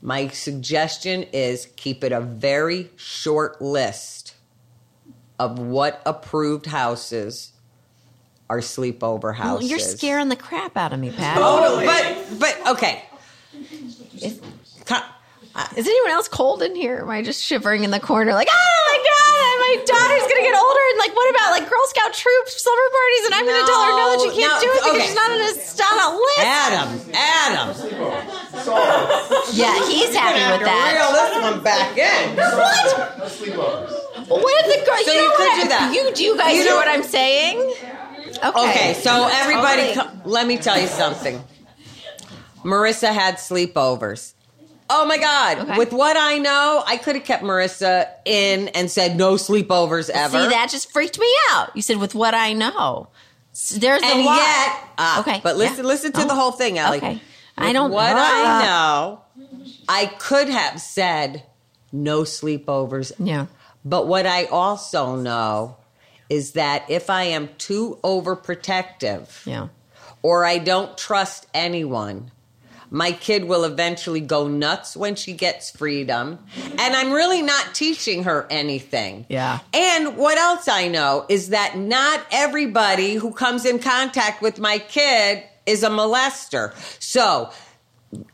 My suggestion is keep it a very short list of what approved houses are sleepover Well, houses. you're scaring the crap out of me, Pat. Oh, but but okay. Co- Is anyone else cold in here? Am I just shivering in the corner like, oh my god, my daughter's gonna get older and like what about like Girl Scout troops slumber parties and I'm gonna tell her no that she can't No, do it because okay. she's not on a, not on a list. Adam, Adam, Yeah, he's happy with that. reel this one back in. What? No sleepovers. What if the girl? So you, you could I- do that. You do you guys You know- what I'm saying? Okay. Okay, so everybody, Totally. co- let me tell you something. Marissa had sleepovers. Oh my God. Okay. With what I know, I could have kept Marissa in and said no sleepovers ever. See, that just freaked me out. You said with what I know. There's and a lot. yet, ah, Okay, But listen, yeah. listen to Oh, the whole thing, Ellie. okay. I don't- What uh, I know, I could have said no sleepovers. Yeah. But what I also know is that if I am too overprotective, Yeah. or I don't trust anyone, my kid will eventually go nuts when she gets freedom. And I'm really not teaching her anything. Yeah. And what else I know is that not everybody who comes in contact with my kid is a molester. So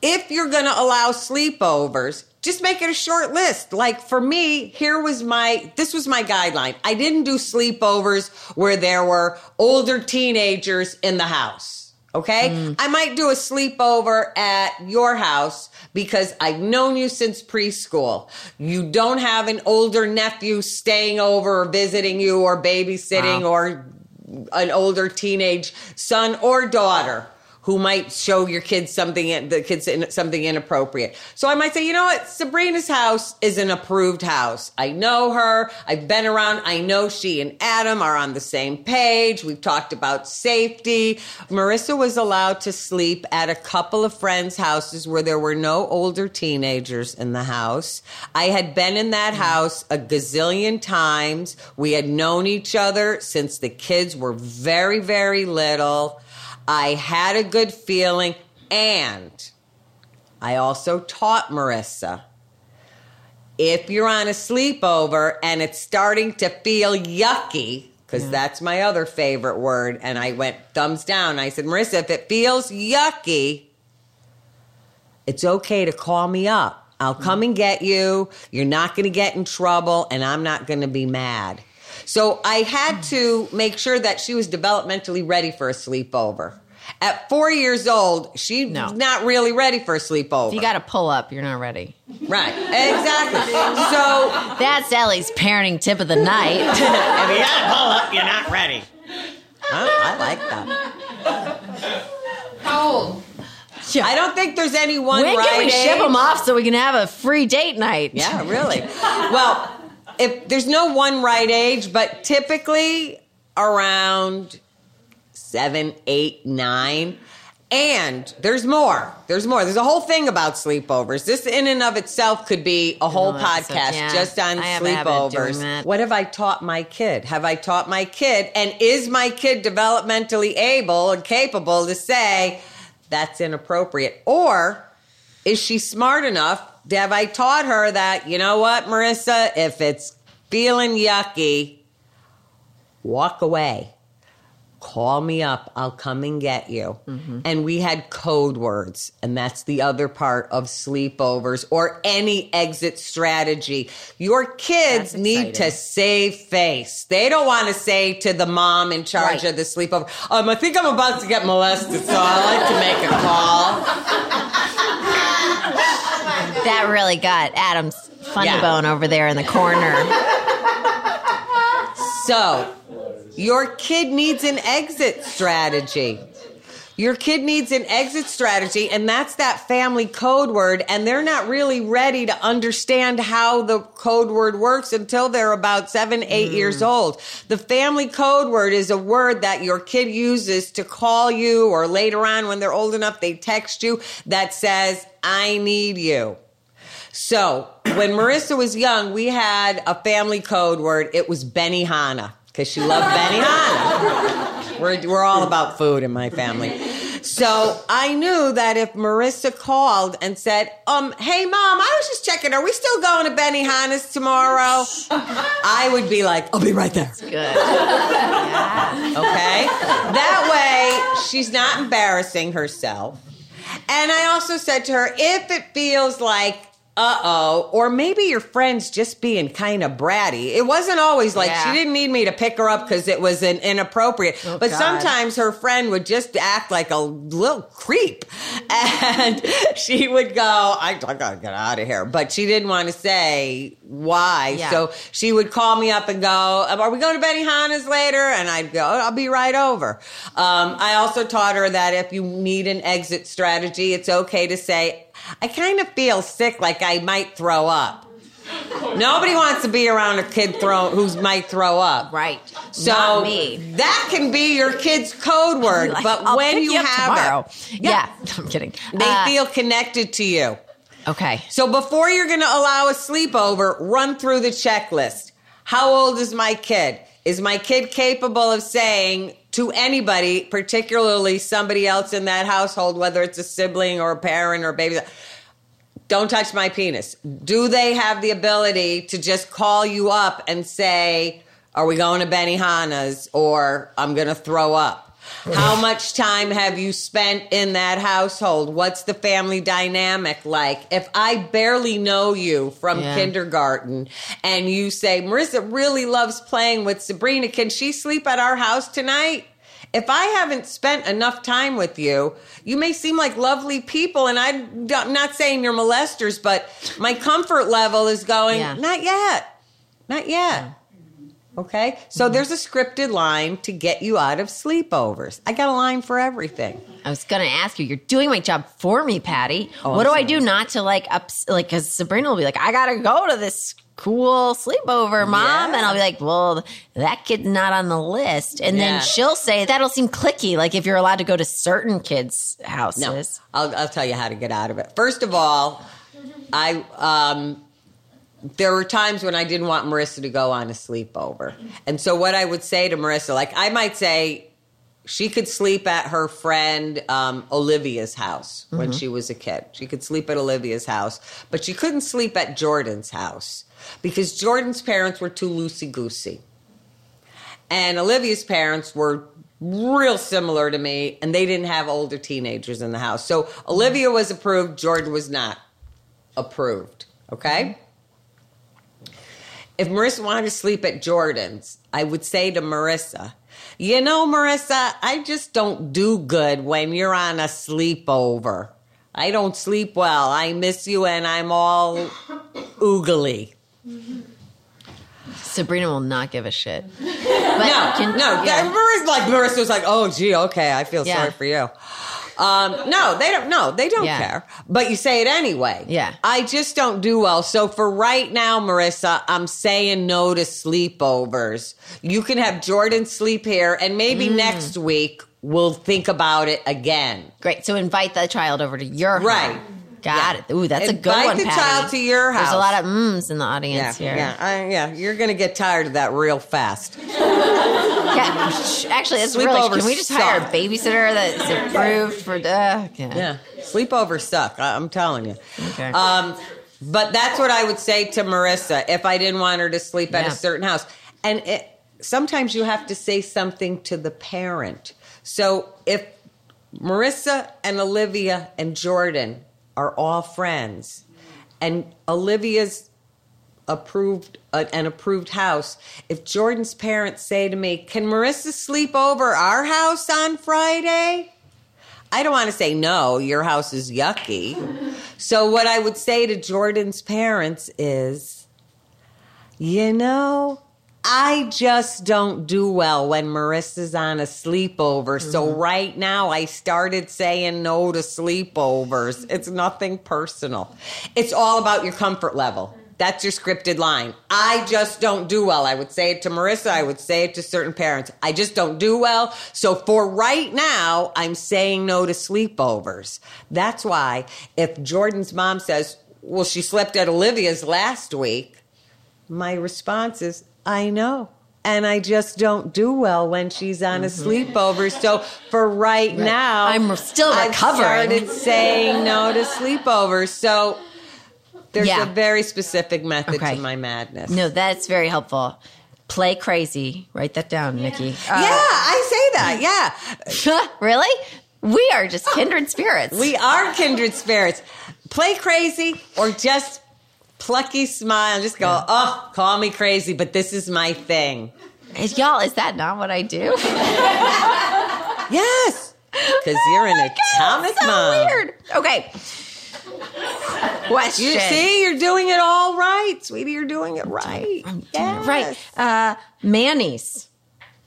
if you're going to allow sleepovers, just make it a short list. Like for me, here was my, this was my guideline. I didn't do sleepovers where there were older teenagers in the house. Okay. Mm. I might do a sleepover at your house because I've known you since preschool. You don't have an older nephew staying over or visiting you or babysitting Wow. or an older teenage son or daughter who might show your kids something the kids something inappropriate. So I might say, you know what, Sabrina's house is an approved house. I know her. I've been around. I know she and Adam are on the same page. We've talked about safety. Marissa was allowed to sleep at a couple of friends' houses where there were no older teenagers in the house. I had been in that house a gazillion times. We had known each other since the kids were very, very little. I had a good feeling, and I also taught Marissa if you're on a sleepover and it's starting to feel yucky, because that's my other favorite word, and I went thumbs down. I said, Marissa, if it feels yucky, it's okay to call me up. I'll hmm. come and get you. You're not going to get in trouble, and I'm not going to be mad. So I had to make sure that she was developmentally ready for a sleepover. At four years old, she's No. not really ready for a sleepover. If you got to pull up, you're not ready. right, exactly. so [LAUGHS] That's Ellie's parenting tip of the night. [LAUGHS] if you got to pull up, you're not ready. I, I like that. How old? I don't think there's any one when right can we ship them off so we can have a free date night? Yeah, really. well, if there's no one right age, but typically around seven, eight, nine. And there's more. There's more. There's a whole thing about sleepovers. This, in and of itself, could be a whole oh, episode, podcast yeah. just on I have a habit of doing sleepovers. What have I taught my kid? Have I taught my kid? And is my kid developmentally able and capable to say that's inappropriate? Or is she smart enough? Have I taught her that, you know what, Marissa, if it's feeling yucky, walk away call me up. I'll come and get you. Mm-hmm. And we had code words. And that's the other part of sleepovers or any exit strategy. Your kids need to save face. They don't want to say to the mom in charge right. of the sleepover, um, I think I'm about to get molested, so I like to make a call. that really got Adam's funny yeah. bone over there in the corner. so your kid needs an exit strategy. Your kid needs an exit strategy, and that's that family code word. And they're not really ready to understand how the code word works until they're about seven, eight mm. years old. The family code word is a word that your kid uses to call you, or later on when they're old enough, they text you that says, I need you. So when Marissa was young, we had a family code word. It was Benihana because she loved Benihana. We're, we're all about food in my family. So I knew that if Marissa called and said, um, hey mom, I was just checking, are we still going to Benny Benihana's tomorrow? I would be like, I'll be right there. Good. Okay? That way, she's not embarrassing herself. And I also said to her, if it feels like, uh oh, or maybe your friend's just being kind of bratty. It wasn't always like Yeah. she didn't need me to pick her up because it was an inappropriate. Oh, but God. sometimes her friend would just act like a little creep. [LAUGHS] And she would go, I, I gotta get out of here. But she didn't want to say why. Yeah. So she would call me up and go, Are we going to Benihana's later? And I'd go, I'll be right over. Um, I also taught her that if you need an exit strategy, it's okay to say, I kind of feel sick, like I might throw up. Nobody wants to be around a kid throw, who might throw up. Right. So that can be your kid's code word. Like, but I'll when you up have tomorrow. it, Yeah. [LAUGHS] I'm kidding. they Uh, feel connected to you. okay. So before you're going to allow a sleepover, run through the checklist. How old is my kid? Is my kid capable of saying to anybody, particularly somebody else in that household, whether it's a sibling or a parent or a baby, don't touch my penis? Do they have the ability to just call you up and say, Are we going to Benihana's or I'm going to throw up? How much time have you spent in that household? What's the family dynamic like? If I barely know you from Yeah. kindergarten and you say, Marissa really loves playing with Sabrina, can she sleep at our house tonight? If I haven't spent enough time with you, you may seem like lovely people, and I'm not saying you're molesters, but my comfort level is going, Yeah. not yet, not yet. Okay, so there's a scripted line to get you out of sleepovers. I got a line for everything. I was going to ask you, you're doing my job for me, Patty. Oh, what do I'm I do not to like ups like cuz Sabrina will be like, "I got to go to this cool sleepover, mom." Yeah. And I'll be like, "Well, that kid's not on the list." And Yeah. then she'll say, "That'll seem cliquey like if you're allowed to go to certain kids' houses." No, I'll, I'll tell you how to get out of it. First of all, I um, there were times when I didn't want Marissa to go on a sleepover, and so what I would say to Marissa, like I might say, she could sleep at her friend um, Olivia's house when she was a kid. She could sleep at Olivia's house, but she couldn't sleep at Jordan's house because Jordan's parents were too loosey goosey. And Olivia's parents were real similar to me, and they didn't have older teenagers in the house. So Olivia was approved, Jordan was not approved. Okay? If Marissa wanted to sleep at Jordan's, I would say to Marissa, you know, Marissa, I just don't do good when you're on a sleepover. I don't sleep well. I miss you and I'm all oogly. Sabrina will not give a shit. [LAUGHS] But No, can- no. yeah. Marissa, like Marissa was like, "Oh, gee, okay, I feel Yeah. sorry for you." Um, no, they don't. No, they don't Yeah. care. But you say it anyway. Yeah. I just don't do well. So for right now, Marissa, I'm saying no to sleepovers. You can have Jordan sleep here, and maybe Mm. next week we'll think about it again. Great. So invite the child over to your Right. home. Got Yeah. it. Ooh, that's a good Invite one, the Patty. child to your house. There's a lot of mms in the Yeah, audience here. yeah, I, yeah. You're gonna get tired of that real fast. [LAUGHS] Yeah, actually, that's really. Sleepovers Can we just hire a babysitter that's approved for? Uh, yeah. Yeah, sleepovers suck. I- I'm telling you. Okay. Um, but that's what I would say to Marissa if I didn't want her to sleep at a certain house. And it, sometimes you have to say something to the parent. So if Marissa and Olivia and Jordan are all friends, and Olivia's approved uh, an approved house. If Jordan's parents say to me, "Can Marissa sleep over our house on Friday?" I don't want to say no, your house is yucky. So, what I would say to Jordan's parents is, you know, I just don't do well when Marissa's on a sleepover. So, mm-hmm. right now, I started saying no to sleepovers. It's nothing personal, it's all about your comfort level. That's your scripted line. I just don't do well. I would say it to Marissa. I would say it to certain parents. I just don't do well. So for right now, I'm saying no to sleepovers. That's why if Jordan's mom says, well, she slept at Olivia's last week, my response is, I know. And I just don't do well when she's on a mm-hmm. sleepover. So for right, now, I'm still recovering. started saying no to sleepovers. So there's Yeah. a very specific method Okay. to my madness. No, that's very helpful. Play crazy. Write that down, Nikki. yeah, I say that. Yeah. [LAUGHS] really? We are just oh. kindred spirits. We are kindred spirits. Play crazy or just plucky smile. Just go, oh, call me crazy, but this is my thing. Is- Y'all, is that not what I do? [LAUGHS] Yes. Because you're an atomic so mom. weird. Okay. Question. You see, you're doing it all right, sweetie. You're doing it right. Yes. Right. Uh, Manny's.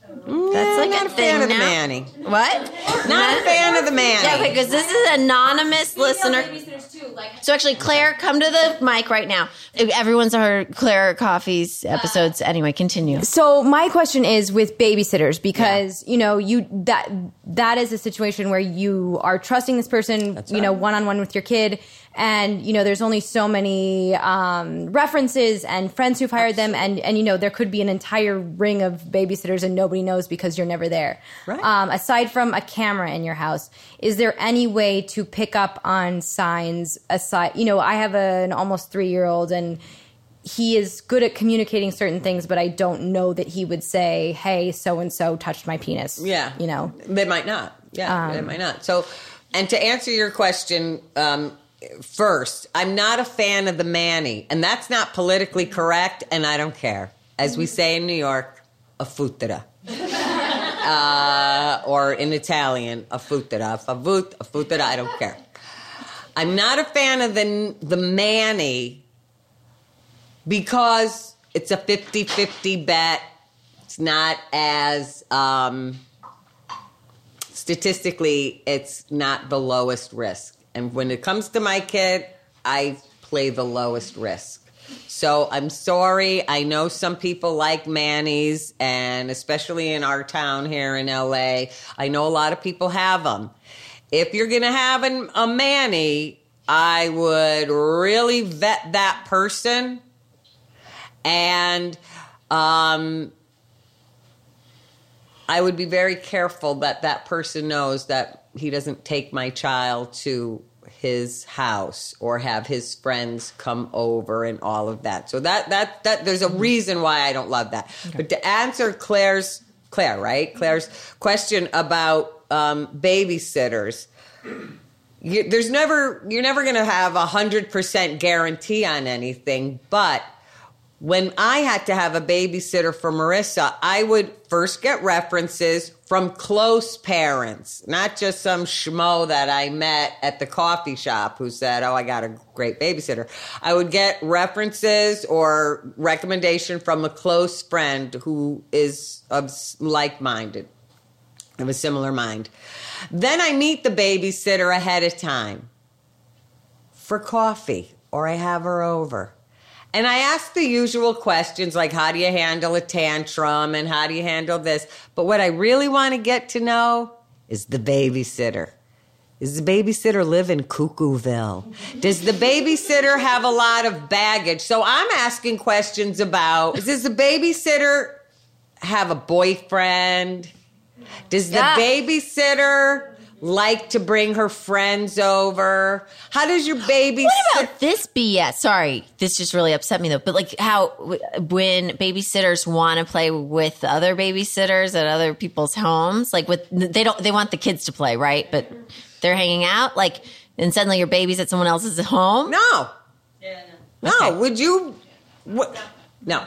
That's like not a a fan thing of the now. Manny. What? Not a fan of the Manny. Yeah, okay, because this is an anonymous listener. Too. Like So actually, Claire, come to the mic right now. Everyone's heard Claire Coffee's episodes. Anyway, continue. So my question is with babysitters because you know you that that is a situation where you are trusting this person you know one on one with your kid and you know there's only so many um, references and friends who've hired them and and you know there could be an entire ring of babysitters and nobody knows because you're never there. Right. Um, aside from a camera in your house, is there any way to pick up on signs aside? You know, I have a, an almost three year old and he is good at communicating certain things, but I don't know that he would say, "Hey, so and so touched my penis." Yeah. you know. They might not. Yeah, they might not. So, and to answer your question um, first, I'm not a fan of the Manny, and that's not politically correct, and I don't care. As we say in New York, a futtera. [LAUGHS] uh, or in Italian, a futtera. A favut, a futtera, I don't care. I'm not a fan of the, the Manny because it's a 50 50 bet. It's not as. Um, statistically, it's not the lowest risk. And when it comes to my kid, I play the lowest risk. So I'm sorry. I know some people like Manny's, and especially in our town here in LA, I know a lot of people have them. If you're going to have an, a Manny, I would really vet that person and um, I would be very careful that that person knows that he doesn't take my child to his house or have his friends come over and all of that. So that that that there's a reason why I don't love that. But to answer Claire's Claire, right? Claire's question about um, babysitters. You, there's never you're never going to have a hundred percent guarantee on anything, but when I had to have a babysitter for Marissa, I would first get references from close parents, not just some schmo that I met at the coffee shop who said, Oh, I got a great babysitter. I would get references or recommendation from a close friend who is of like minded, of a similar mind. Then I meet the babysitter ahead of time for coffee or I have her over. And I ask the usual questions like how do you handle a tantrum and how do you handle this? But what I really want to get to know is the babysitter. Does the babysitter live in Cuckooville? Does the babysitter have a lot of baggage? So I'm asking questions about does the babysitter have a boyfriend? Does the Yeah. babysitter like to bring her friends over? How does your babysitter? What about this BS? Sorry, this just really upset me though. But like how when babysitters want to play with other babysitters at other people's homes, like with they don't they want the kids to play, right? But they're hanging out, like, and suddenly your baby's at someone else's home. No. yeah, No. Okay. Would you? What? No.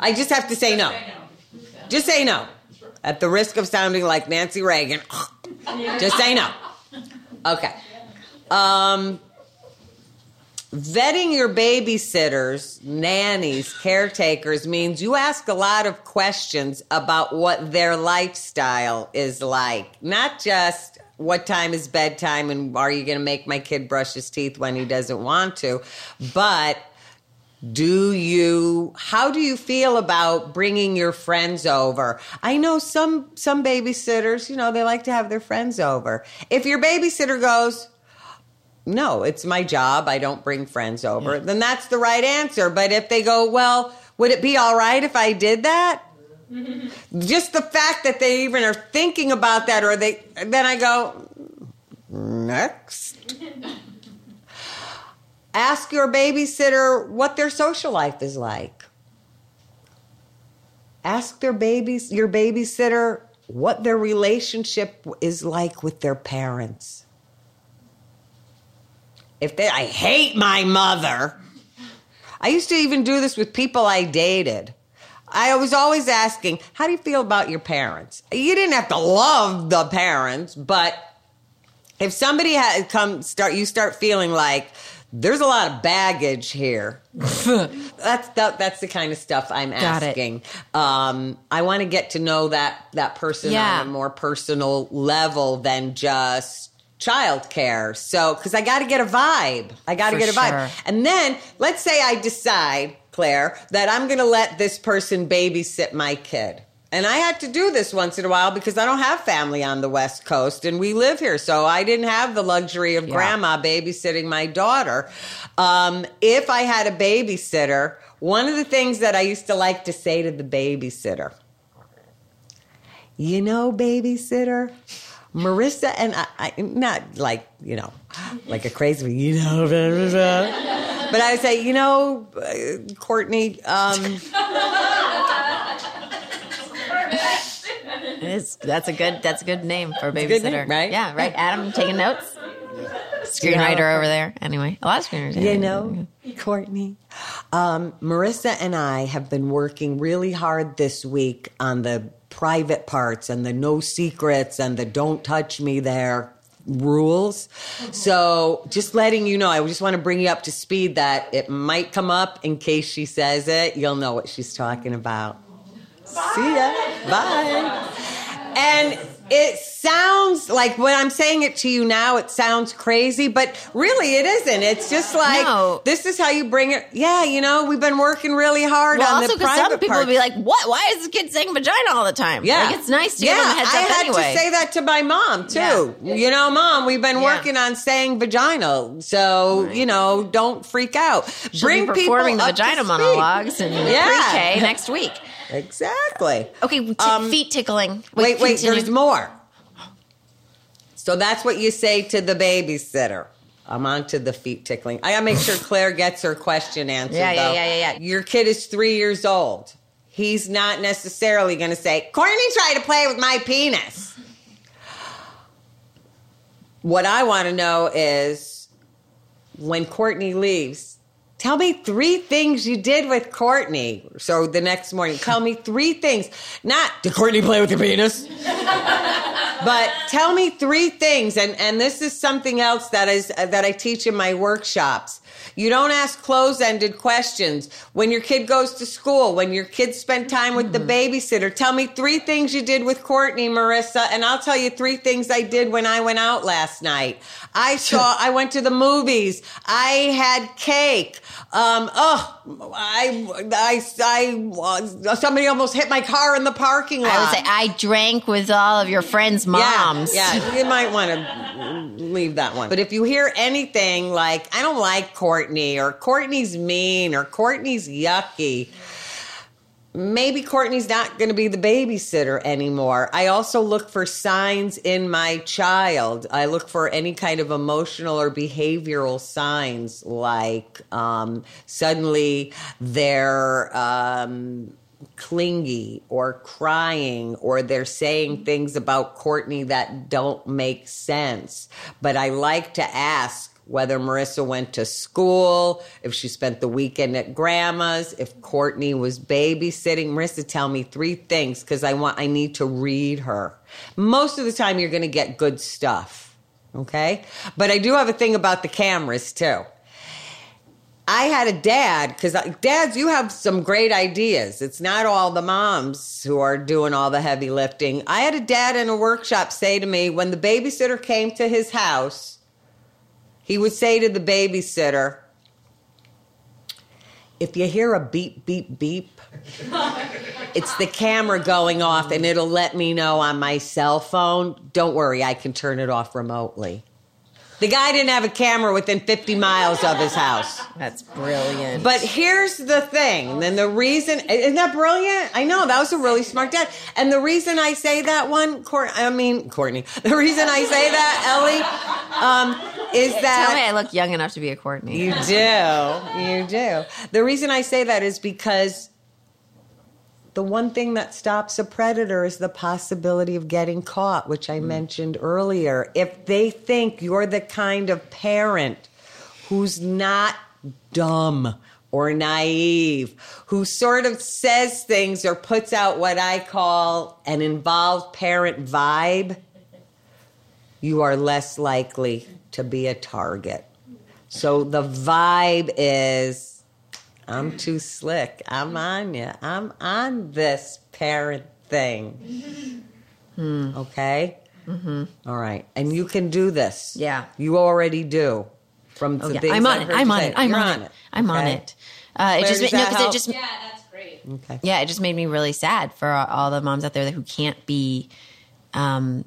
I just have to say no. Just say no. At the risk of sounding like Nancy Reagan, just say no. Okay. Um, vetting your babysitters, nannies, caretakers means you ask a lot of questions about what their lifestyle is like, not just what time is bedtime and are you going to make my kid brush his teeth when he doesn't want to, but do you how do you feel about bringing your friends over? I know some some babysitters you know they like to have their friends over. If your babysitter goes no it's my job i don't bring friends over then that's the right answer. But if they go well would it be all right if i did that? [LAUGHS] Just the fact that they even are thinking about that or they then i go next [LAUGHS] ask your babysitter what their social life is like. Ask their babies, your babysitter, what their relationship is like with their parents. If they, I hate my mother. I used to even do this with people I dated. I was always asking, how do you feel about your parents? You didn't have to love the parents, but if somebody had come start, you start feeling like there's a lot of baggage here. [LAUGHS] that's the, that's the kind of stuff I'm Got asking. Um, I want to get to know that that person Yeah. on a more personal level than just childcare. So, because I got to get a vibe, I got to get a vibe. sure. And then let's say I decide, Claire, that I'm going to let this person babysit my kid. And I had to do this once in a while because I don't have family on the West Coast and we live here. So I didn't have the luxury of grandma babysitting my daughter. Um, if I had a babysitter, one of the things that I used to like to say to the babysitter, you know, babysitter, Marissa and I, I not like, you know, like a crazy, you know, [LAUGHS] but I would say, you know, uh, Courtney, um, is. That's a good. That's a good name for a babysitter, name, right? Yeah, right. Adam taking notes. Screenwriter over there. Anyway, a lot of screenwriters. yeah. You know, Courtney. Um, Marissa and I have been working really hard this week on the private parts and the no secrets and the don't touch me there rules. So just letting you know, I just want to bring you up to speed that it might come up in case she says it. You'll know what she's talking about. See ya. Bye. And it sounds like when I'm saying it to you now, it sounds crazy, but really it isn't. It's just like No. this is how you bring it. Yeah, you know, we've been working really hard Well, on also the because private some people would be like, "What? Why is this kid saying vagina all the time?" yeah, like it's nice to yeah, give them heads I up had anyway. to say that to my mom too. You know, mom, we've been Yeah. working on saying vagina, so you know, don't freak out. She'll be people performing the vagina monologues in Yeah. pre-K next week. Exactly. Okay, t- Um, feet tickling. Wait, wait, continue. there's more. So that's what you say to the babysitter. I'm on to the feet tickling. I gotta make sure Claire gets her question answered. Yeah, yeah, though. yeah, yeah, yeah. Your kid is three years old. He's not necessarily gonna say, Courtney tried to play with my penis. What I wanna know is when Courtney leaves, tell me three things you did with Courtney. So the next morning, tell me three things. Not, did Courtney play with your penis? [LAUGHS] but tell me three things and and this is something else that is that I teach in my workshops you don't ask close-ended questions. When your kid goes to school when your kids spend time with the hmm. babysitter tell me three things you did with Courtney Marissa and I'll tell you three things I did when I went out last night. I [LAUGHS] saw I went to the movies. I had cake um oh I I I somebody almost hit my car in the parking lot I would say I drank with all of your friends' moms. yeah, yeah, you might want to leave that one. But if you hear anything like, I don't like Courtney, or Courtney's mean, or Courtney's yucky, maybe Courtney's not going to be the babysitter anymore. I also look for signs in my child. I look for any kind of emotional or behavioral signs, like um, suddenly they're. Um, clingy or crying or they're saying things about Courtney that don't make sense. But I like to ask whether Marissa went to school, if she spent the weekend at grandma's, if Courtney was babysitting. Marissa, tell me three things because I want I need to read her. Most of the time you're gonna get good stuff. Okay. But I do have a thing about the cameras too. I had a dad because dads, you have some great ideas. It's not all the moms who are doing all the heavy lifting. I had a dad in a workshop say to me when the babysitter came to his house, he would say to the babysitter, if you hear a beep, beep, beep, it's the camera going off and it'll let me know on my cell phone. Don't worry, I can turn it off remotely. The guy didn't have a camera within 50 miles of his house. That's brilliant. But here's the thing. Then the reason isn't that brilliant? I know that was a really smart dad. And the reason I say that one, Court, I mean Courtney. The reason I say that, Ellie, um, is that Tell me I look young enough to be a Courtney. you do. You do. The reason I say that is because the one thing that stops a predator is the possibility of getting caught, which I hmm. mentioned earlier. If they think you're the kind of parent who's not dumb or naive, who sort of says things or puts out what I call an involved parent vibe, you are less likely to be a target. So the vibe is I'm too slick. I'm on you. I'm on this parent thing. Okay? Mm-hmm. All right. And you can do this. Yeah. You already do. From Oh, the yeah. I'm on I've it. I'm on it. I'm You're on it. I'm on it. Uh, it just does ma- no, because it just Yeah, that's great. Okay. yeah, it just made me really sad for all the moms out there who can't be um,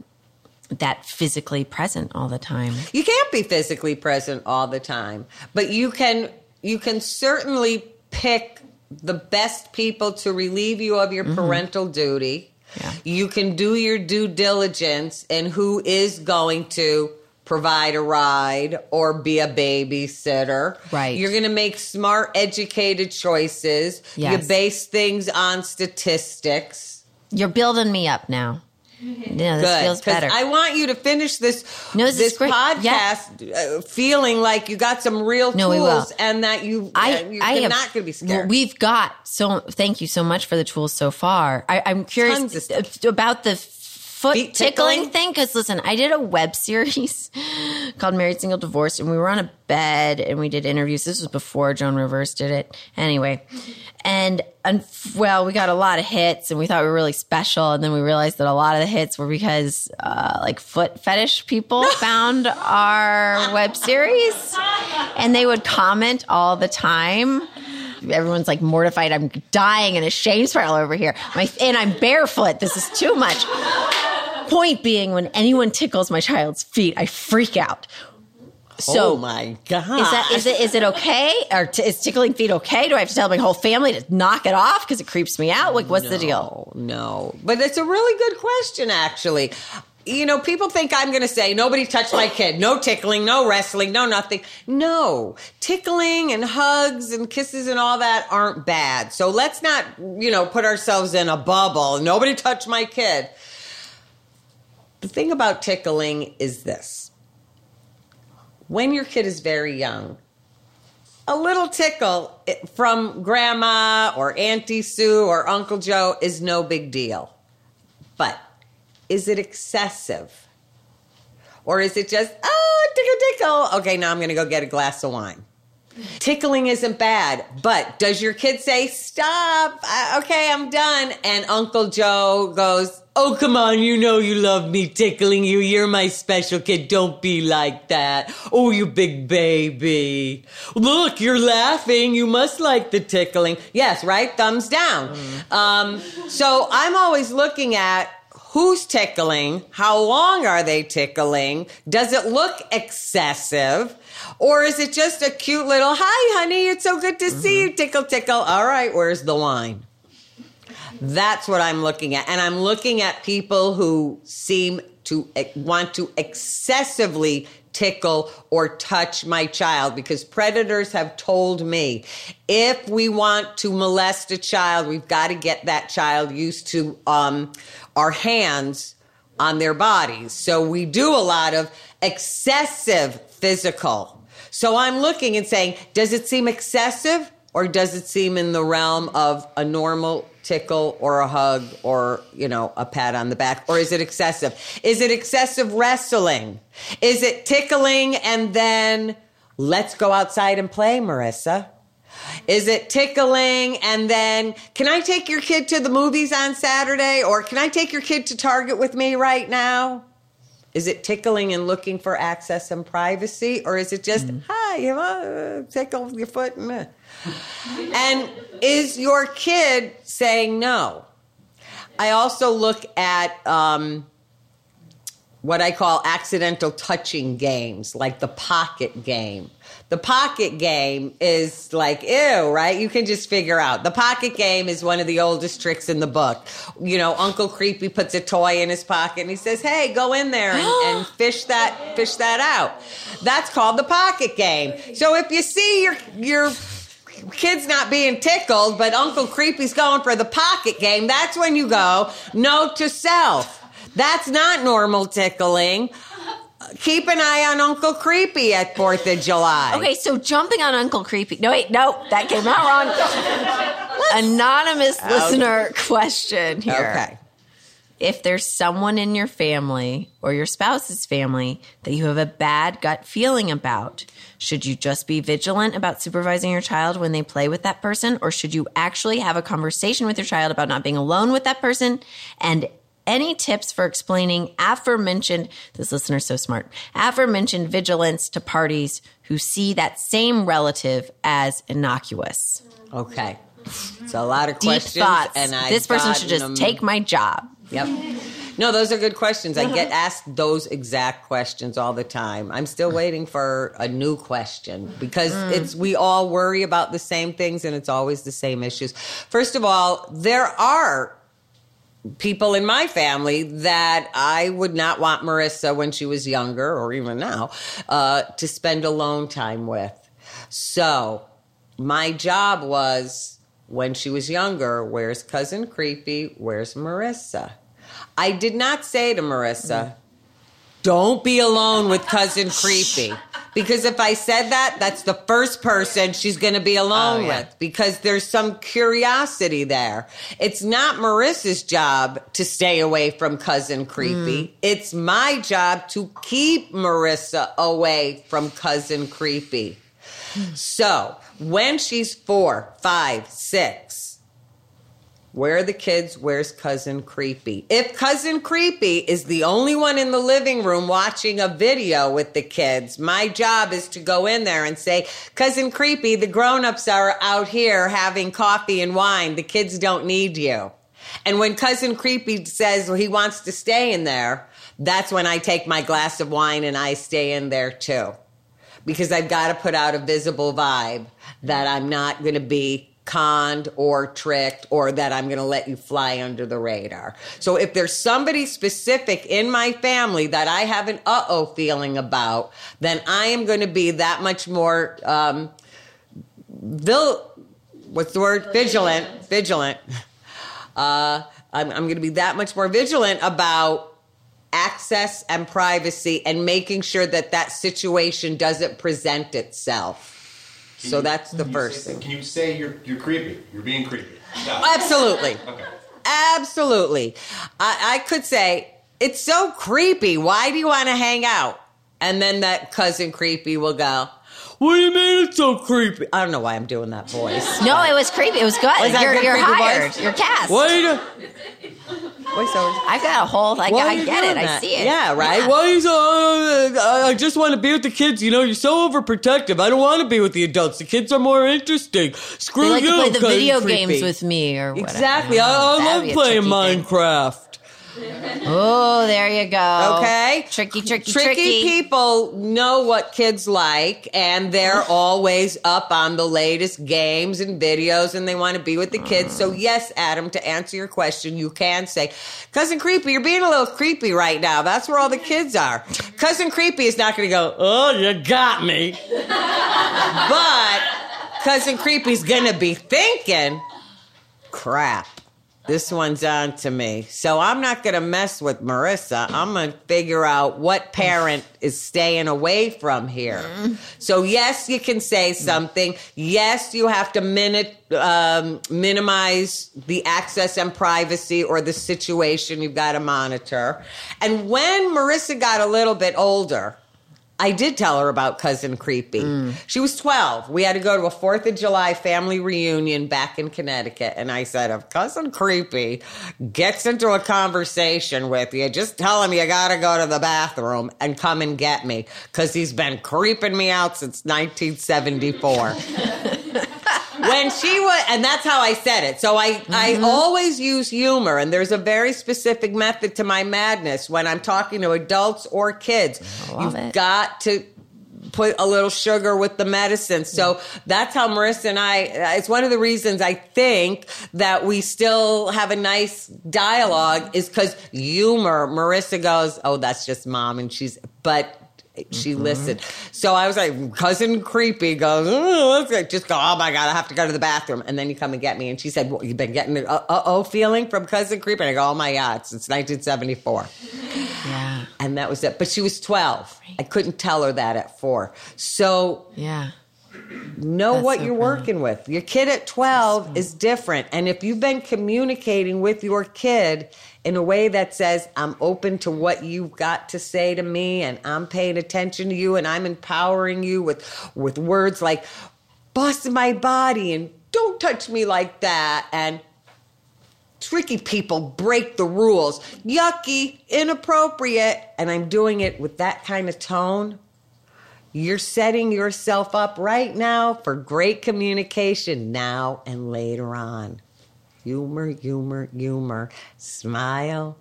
that physically present all the time. You can't be physically present all the time, but you can you can certainly pick the best people to relieve you of your mm-hmm. parental duty. Yeah. You can do your due diligence in who is going to provide a ride or be a babysitter. Right. You're going to make smart educated choices. Yes. You base things on statistics. You're building me up now. [LAUGHS] Yeah, this Good. feels better. I want you to finish this No, this this podcast uh, feeling like you got some real No, tools and that you I, uh, you're I am not going to be scared. We've got so. Thank you so much for the tools so far. I, of curious about the foot Feet tickling, tickling? thing. Because listen, I did a web [LAUGHS] series called "Married, Single, Divorced," and we were on a bed and we did interviews. This was before Joan Rivers did it. Anyway, and, and well, we got a lot of hits, and we thought we were really special. And then we realized that a lot of the hits were because uh, like foot fetish people [LAUGHS] found our web series, and they would comment all the time everyone's like mortified. I'm dying in a shame spiral over here. My and I'm barefoot. This is too much. Point being, when anyone tickles my child's feet, I freak out. So oh my god! is that is it is it okay or t- is tickling feet okay? Do I have to tell my whole family to knock it off because it creeps me out? Like, what's the deal? No, but it's a really good question, actually. You know, people think I'm going to say, nobody touch my kid. No tickling, no wrestling, no nothing. No. Tickling and hugs and kisses and all that aren't bad. So let's not, you know, put ourselves in a bubble. Nobody touch my kid. The thing about tickling is this when your kid is very young, a little tickle from grandma or Auntie Sue or Uncle Joe is no big deal. But is it excessive? Or is it just, oh, tickle, tickle? Okay, now I'm going to go get a glass of wine. Tickling isn't bad, but does your kid say, stop, okay, I'm done? And Uncle Joe goes, oh, come on, you know you love me tickling you. You're my special kid. Don't be like that. Oh, you big baby. Look, you're laughing. You must like the tickling. Yes, right? Thumbs down. Um, so I'm always looking at who's tickling, how long are they tickling, does it look excessive, or is it just a cute little, hi, honey, it's so good to see you, tickle, tickle. All right, where's the wine? That's what I'm looking at. And I'm looking at people who seem to want to excessively tickle or touch my child because predators have told me if we want to molest a child, we've got to get that child used to um, our hands on their bodies. So we do a lot of excessive physical. So I'm looking and saying, does it seem excessive? Or does it seem in the realm of a normal tickle or a hug or, you know, a pat on the back? Or is it excessive? Is it excessive wrestling? Is it tickling and then let's go outside and play, Marissa? Is it tickling and then can I take your kid to the movies on Saturday or can I take your kid to Target with me right now? Is it tickling and looking for access and privacy or is it just mm. hi, you know, tickle your foot and. And is your kid saying no? I also look at um, what I call accidental touching games, like the pocket game. The pocket game is like, ew, right? You can just figure out. The pocket game is one of the oldest tricks in the book. You know, Uncle Creepy puts a toy in his pocket and he says, hey, go in there and, and [GASPS] fish that, fish that out. That's called the pocket game. So if you see your, your, kid's not being tickled, but Uncle Creepy's going for the pocket game, that's when you go, note to self. That's not normal tickling. Keep an eye on Uncle Creepy at 4th of July. Okay, so jumping on Uncle Creepy. No, wait, no, that came out wrong. Anonymous listener question here. Okay. If there's someone in your family or your spouse's family that you have a bad gut feeling about, should you just be vigilant about supervising your child when they play with that person, or should you actually have a conversation with your child about not being alone with that person and any tips for explaining aforementioned this listener's so smart aforementioned vigilance to parties who see that same relative as innocuous Okay. It's a lot of deep questions. thoughts And I this person should just take my job Yep. No, those are good questions. I get asked those exact questions all the time. I'm still waiting for a new question because it's we all worry about the same things and it's always the same issues. First of all, there are people in my family that I would not want Marissa when she was younger or even now uh, to spend alone time with. So my job was when she was younger, where's cousin creepy? Where's Marissa? I did not say to Marissa, don't be alone with cousin [LAUGHS] creepy. Because if I said that, that's the first person she's going to be oh, alone Oh, yeah. with because there's some curiosity there. It's not Marissa's job to stay away from cousin creepy. Mm. It's my job to keep Marissa away from cousin creepy. So when she's four, five, six, where are the kids? Where's cousin creepy? If cousin creepy is the only one in the living room watching a video with the kids, my job is to go in there and say, cousin creepy, the grown-ups are out here having coffee and wine. The kids don't need you. And when cousin creepy says he wants to stay in there, that's when I take my glass of wine and I stay in there too because I've got to put out a visible vibe that I'm not going to be conned or tricked or that I'm going to let you fly under the radar. So if there's somebody specific in my family that I have an uh oh feeling about, then I am going to be that much more um, vil- what's the word? Vigilant. Vigilant. Uh, I'm, I'm going to be that much more vigilant about access and privacy and making sure that that situation doesn't present itself. So you- that's the first say- thing. Can you say you're you're creepy? You're being creepy. Stop. Absolutely. Okay. Absolutely. I, I could say, it's so creepy. Why do you want to hang out? And then that cousin creepy will go, What do you mean it's so creepy? I don't know why I'm doing that voice. no it was creepy it was good Was that you're, good you're hired voice? you're cast Why Voiceover. i've got a whole like Why i get doing it i see it Yeah, right. Yeah. Why is uh, I I just want to be with the kids? You know, you're so overprotective. I don't want to be with the adults. The kids are more interesting. Screw they like you. to play the cousin video creepy. games with me or whatever Exactly. I, I That'd love playing Minecraft. thing. Oh there you go Okay. tricky tricky Tricky tricky people know what kids like, and they're [LAUGHS] always up on the latest games and videos, and they want to be with the kids. So, mm. yes, Adam, to answer your question, you can say, Cousin Creepy, you're being a little creepy right now. That's where all the kids are. Cousin Creepy is not going to go, Oh, you got me. [LAUGHS] but Cousin Creepy's going to be thinking, Crap. This one's on to me. So I'm not going to mess with Marissa. I'm going to figure out what parent [LAUGHS] is staying away from here. So, yes, you can say something. Yes, you have to minute, um, minimize the access and privacy or the situation you've got to monitor. And when Marissa got a little bit older, I did tell her about Cousin Creepy. She was 12. We had to go to a 4th of July family reunion back in Connecticut. And I said, if Cousin Creepy gets into a conversation with you, just tell him you got to go to the bathroom and come and get me because he's been creeping me out since 1974 [LAUGHS] when she was and that's how i said it. So i i mm-hmm. always use humor and there's a very specific method to my madness when i'm talking to adults or kids. You've it. got to put a little sugar with the medicine. So that's how marissa and i uh, it's one of the reasons i think that we still have a nice dialogue is because humor. Marissa goes oh that's just mom and she's but she listened. So I was like, cousin creepy goes, oh, just go, oh my God, I have to go to the bathroom. And then you come and get me. And she said, well, you've been getting an uh oh feeling from cousin creepy. And I go, oh my God, since 1974. Yeah. And that was it. But she was 12. I couldn't tell her that at four. So Yeah. know That's what so you're brilliant. working with. Your kid at 12 is different. And if you've been communicating with your kid in a way that says, I'm open to what you've got to say to me and I'm paying attention to you and I'm empowering you with, with words like, bust my body and don't touch me like that. And tricky people break the rules. Yucky, inappropriate. And I'm doing it with that kind of tone. You're setting yourself up right now for great communication now and later on. Humor, humor, humor. Smile.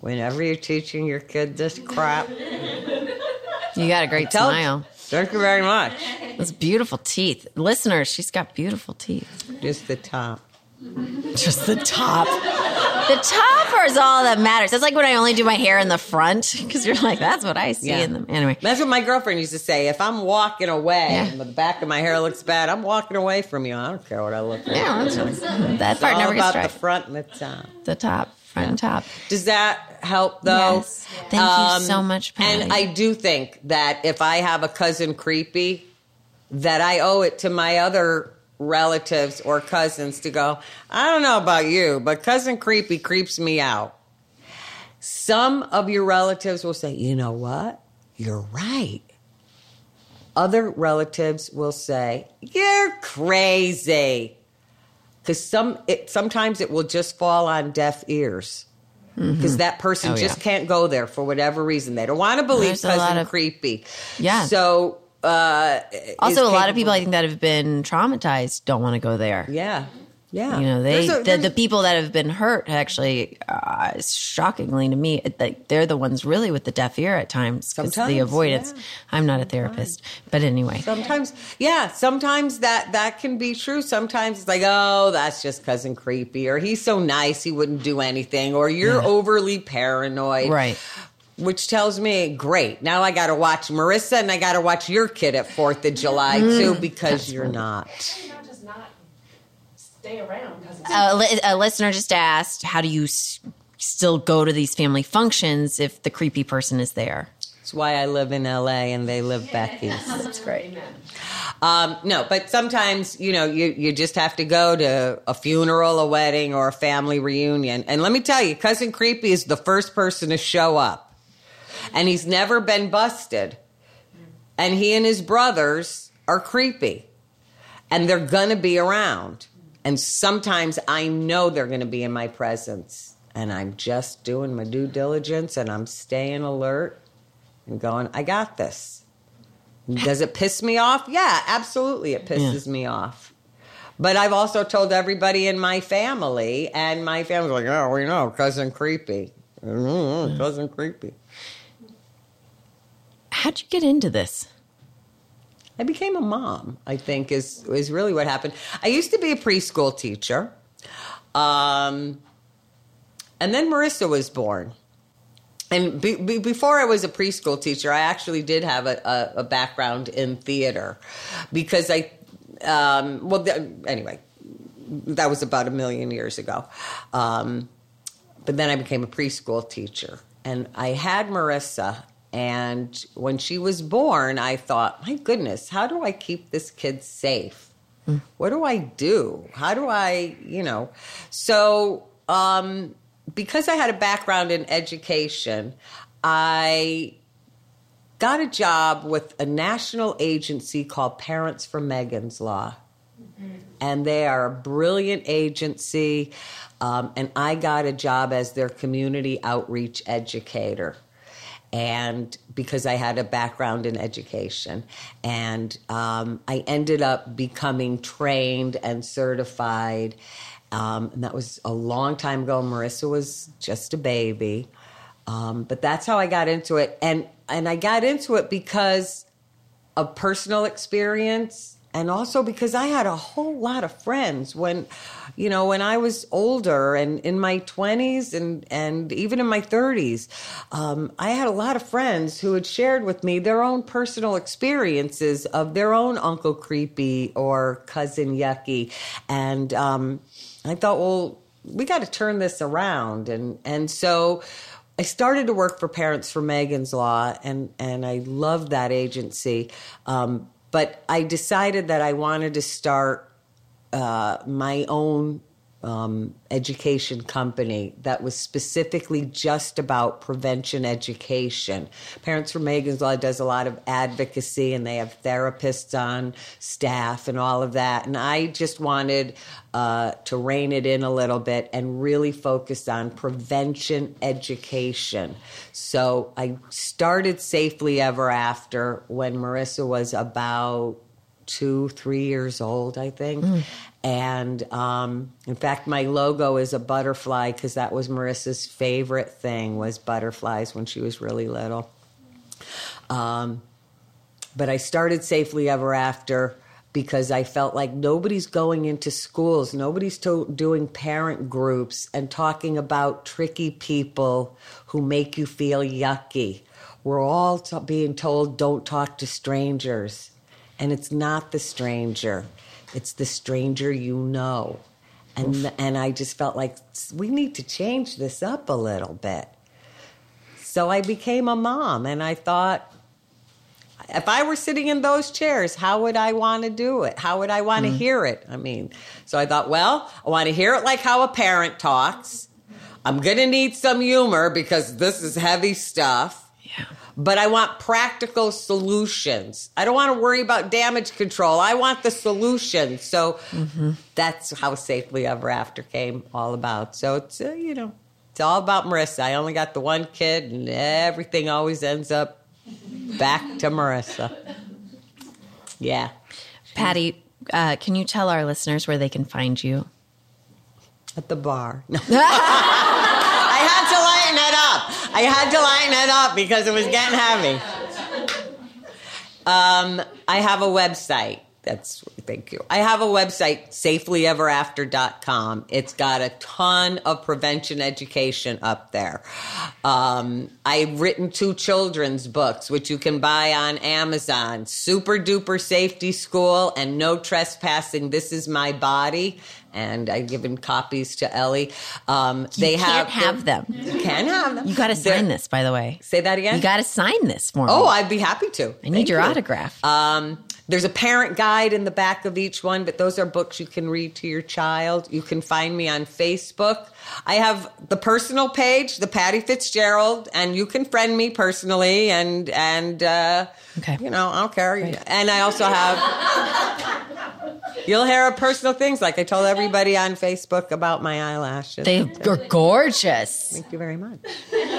Whenever you're teaching your kid this crap, You got a great tell smile. Thank you very much. Those beautiful teeth. Listeners, she's got beautiful teeth. Just the top. Just the top. The top is all that matters. That's like when I only do my hair in the front because you're like, that's what I see Yeah. in them. Anyway, That's what my girlfriend used to say. If I'm walking away Yeah. and the back of my hair looks bad, I'm walking away from you. I don't care what I look like. yeah, that's that It's part all never gets about the front and the top. The top, front and top. Does that help though? Yes. Thank you um, so much, Patty. And I do think that if I have a cousin creepy, that I owe it to my other relatives or cousins to go, I don't know about you, but cousin creepy creeps me out. Some of your relatives will say, you know what? You're right. Other relatives will say, you're crazy. Because some, it, sometimes it will just fall on deaf ears. Mm-hmm. Because that person Oh, just yeah. can't go there for whatever reason. They don't want to believe There's cousin of- creepy. Yeah. So, uh, Also, a lot of people I think that have been traumatized don't want to go there. Yeah. Yeah. You know, they a- the, the people that have been hurt actually, uh, shockingly to me, like they're the ones really with the deaf ear at times because the avoidance. yeah. I'm not a therapist, but anyway, Sometimes, yeah, sometimes that that can be true. Sometimes it's like, oh, that's just cousin creepy, or he's so nice he wouldn't do anything, or you're Yeah. overly paranoid, right? Which tells me, great. Now I got to watch Marissa, and I got to watch your kid at Fourth of July Mm. too, because you're not. Not just not stay around because it's A, li- a listener just asked, how do you s- still go to these family functions if the creepy person is there? That's why I live in L.A. and they live back east [LAUGHS] That's great. Um, no, but sometimes you know you you just have to go to a funeral, a wedding, or a family reunion. And let me tell you, cousin Creepy is the first person to show up, and he's never been busted. And he and his brothers are creepy, and they're gonna be around. And sometimes I know they're gonna be in my presence, and I'm just doing my due diligence, and I'm staying alert and going, I got this. Does it piss me off? Yeah, absolutely, it pisses me off. But I've also told everybody in my family, and my family's like, "Oh, we know, cousin creepy, Mm, cousin creepy." How'd you get into this? I became a mom. I think is is really what happened. I used to be a preschool teacher, um, and then Marissa was born. And be, be, before I was a preschool teacher, I actually did have a, a, a background in theater because I, um, well, anyway, that was about a million years ago. Um, but then I became a preschool teacher, and I had Marissa. And when she was born, I thought, my goodness, how do I keep this kid safe? What do I do? How do I, you know? So, um, because I had a background in education, I got a job with a national agency called Parents for Megan's Law. And they are a brilliant agency. Um, and I got a job as their community outreach educator. And because I had a background in education. And um, I ended up becoming trained and certified. Um, and that was a long time ago. Marissa was just a baby. Um, but that's how I got into it. And, and I got into it because of personal experience and also because I had a whole lot of friends when, you know, when I was older and in my 20s and, and even in my 30s, um, I had a lot of friends who had shared with me their own personal experiences of their own Uncle Creepy or Cousin Yucky. And um, I thought, well, we got to turn this around. And, and so, I started to work for Parents for Megan's Law, and, and I loved that agency. Um, but I decided that I wanted to start uh, my own um, education company that was specifically just about prevention education. Parents for Megan's Law does a lot of advocacy and they have therapists on staff and all of that. And I just wanted uh, to rein it in a little bit and really focus on prevention education. So I started Safely Ever After when Marissa was about two, three years old, I think. Mm. And um, in fact, my logo is a butterfly because that was Marissa's favorite thing was butterflies when she was really little. Um, but I started Safely Ever After because I felt like nobody's going into schools, nobody's to- doing parent groups and talking about tricky people who make you feel yucky. We're all t- being told don't talk to strangers, and it's not the stranger it's the stranger you know. And, and I just felt like we need to change this up a little bit. So I became a mom and I thought, if I were sitting in those chairs, how would I want to do it? How would I want to mm. hear it? I mean, so I thought, well, I want to hear it like how a parent talks. I'm going to need some humor because this is heavy stuff. Yeah but I want practical solutions. I don't want to worry about damage control. I want the solution. So mm-hmm. that's how Safely Ever After came all about. So it's, uh, you know, it's all about Marissa. I only got the one kid, and everything always ends up back to Marissa. Yeah. Patty, uh, can you tell our listeners where they can find you? At the bar. [LAUGHS] I had to line it up because it was getting heavy. Um, I have a website. That's thank you. I have a website, safelyeverafter.com. It's got a ton of prevention education up there. Um, I've written two children's books, which you can buy on Amazon Super Duper Safety School and No Trespassing. This is My Body and I've given copies to Ellie. Um, you they can't have, have them. You can have them. You got to sign this, by the way. Say that again. You got to sign this for me. Oh, I'd be happy to. I need Thank your you. autograph. Um, there's a parent guide in the back of each one, but those are books you can read to your child. You can find me on Facebook. I have the personal page, the Patty Fitzgerald, and you can friend me personally, and and uh, okay. you know I don't care. Great. And I also have You'll hear personal things like I told everybody on Facebook about my eyelashes. They are gorgeous. Thank you very much.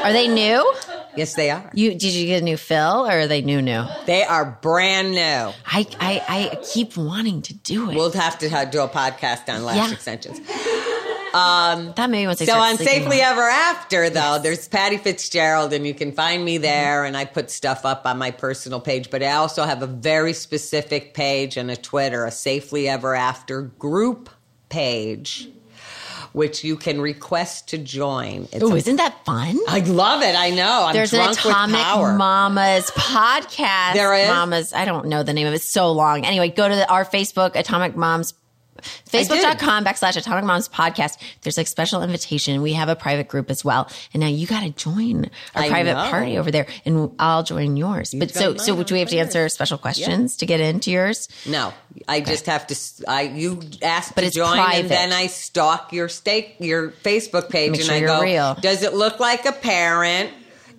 Are they new? Yes, they are. You did you get a new fill or are they new new? They are brand new. I I, I keep wanting to do it. We'll have to do a podcast on lash yeah. extensions. Um, that maybe once I so on Safely Ever After though, yes. there's Patty Fitzgerald, and you can find me there. And I put stuff up on my personal page, but I also have a very specific page and a Twitter, a Safely Ever After group page which you can request to join. Oh, isn't that fun? I love it. I know. I'm There's an Atomic Mamas podcast. There is Mamas. I don't know the name of it. It's so long. Anyway, go to the, our Facebook Atomic Moms Facebook.com backslash Atomic Moms podcast. There's like special invitation. We have a private group as well. And now you got to join our I private know. party over there and I'll join yours. but so, so do we have to answer special questions to get into yours? No, I just have to. I you ask But to it's join, private. and then I stalk your stake, your Facebook page, and I go, real. "Does it look like a parent?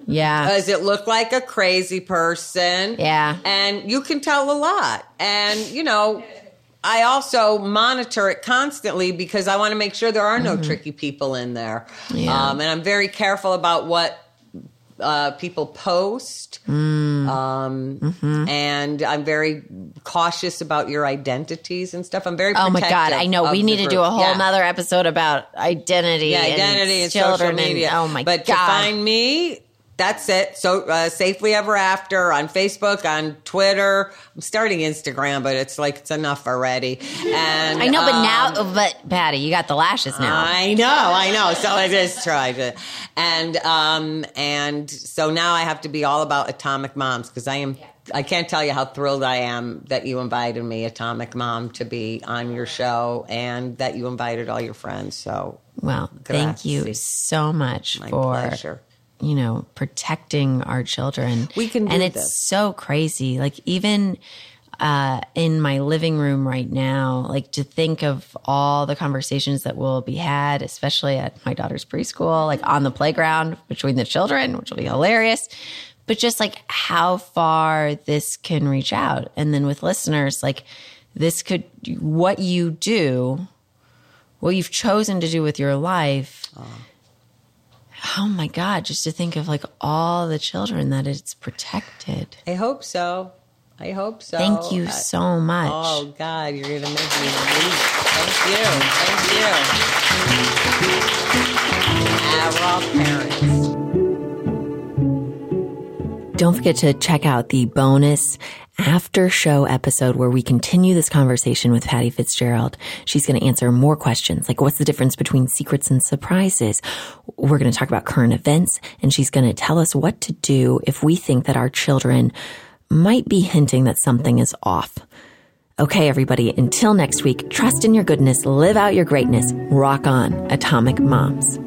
Yeah. Does it look like a crazy person? Yeah. And you can tell a lot. And you know, I also monitor it constantly because I want to make sure there are no tricky people in there. Mm-hmm. Yeah. Um, and I'm very careful about what uh, people post. Mm. Um, Mm-hmm. And I'm very cautious about your identities and stuff. I'm very Oh my God. I know. We need to do a whole Yeah. nother episode about identity. Yeah, and identity and children social media. And, oh my but God. to find me, that's it. So uh, safely ever after on Facebook, on Twitter. I'm starting Instagram, but it's like it's enough already. And I know, but um, now, but Patty, you got the lashes now. I know, I know. So I just tried to, and um, and so now I have to be all about Atomic Moms because I am. I can't tell you how thrilled I am that you invited me, Atomic Mom, to be on your show, and that you invited all your friends. So well, thank you so much my for pleasure. You know protecting our children. We can do and it's this. so crazy. Like even uh, in my living room right now, like to think of all the conversations that will be had, especially at my daughter's preschool, like on the playground between the children, which will be hilarious. But just like how far this can reach out, and then with listeners, like this could what you do what you've chosen to do with your life. Oh my God, just to think of like all the children that it's protected. I hope so. I hope so. Thank you I- so much. Oh God, you're gonna make me weep. Thank you. Thank you. Ah, we're all parents. Don't forget to check out the bonus after show episode where we continue this conversation with Patty Fitzgerald. She's going to answer more questions like what's the difference between secrets and surprises? We're going to talk about current events and she's going to tell us what to do if we think that our children might be hinting that something is off. Okay, everybody, until next week, trust in your goodness, live out your greatness, rock on, Atomic Moms.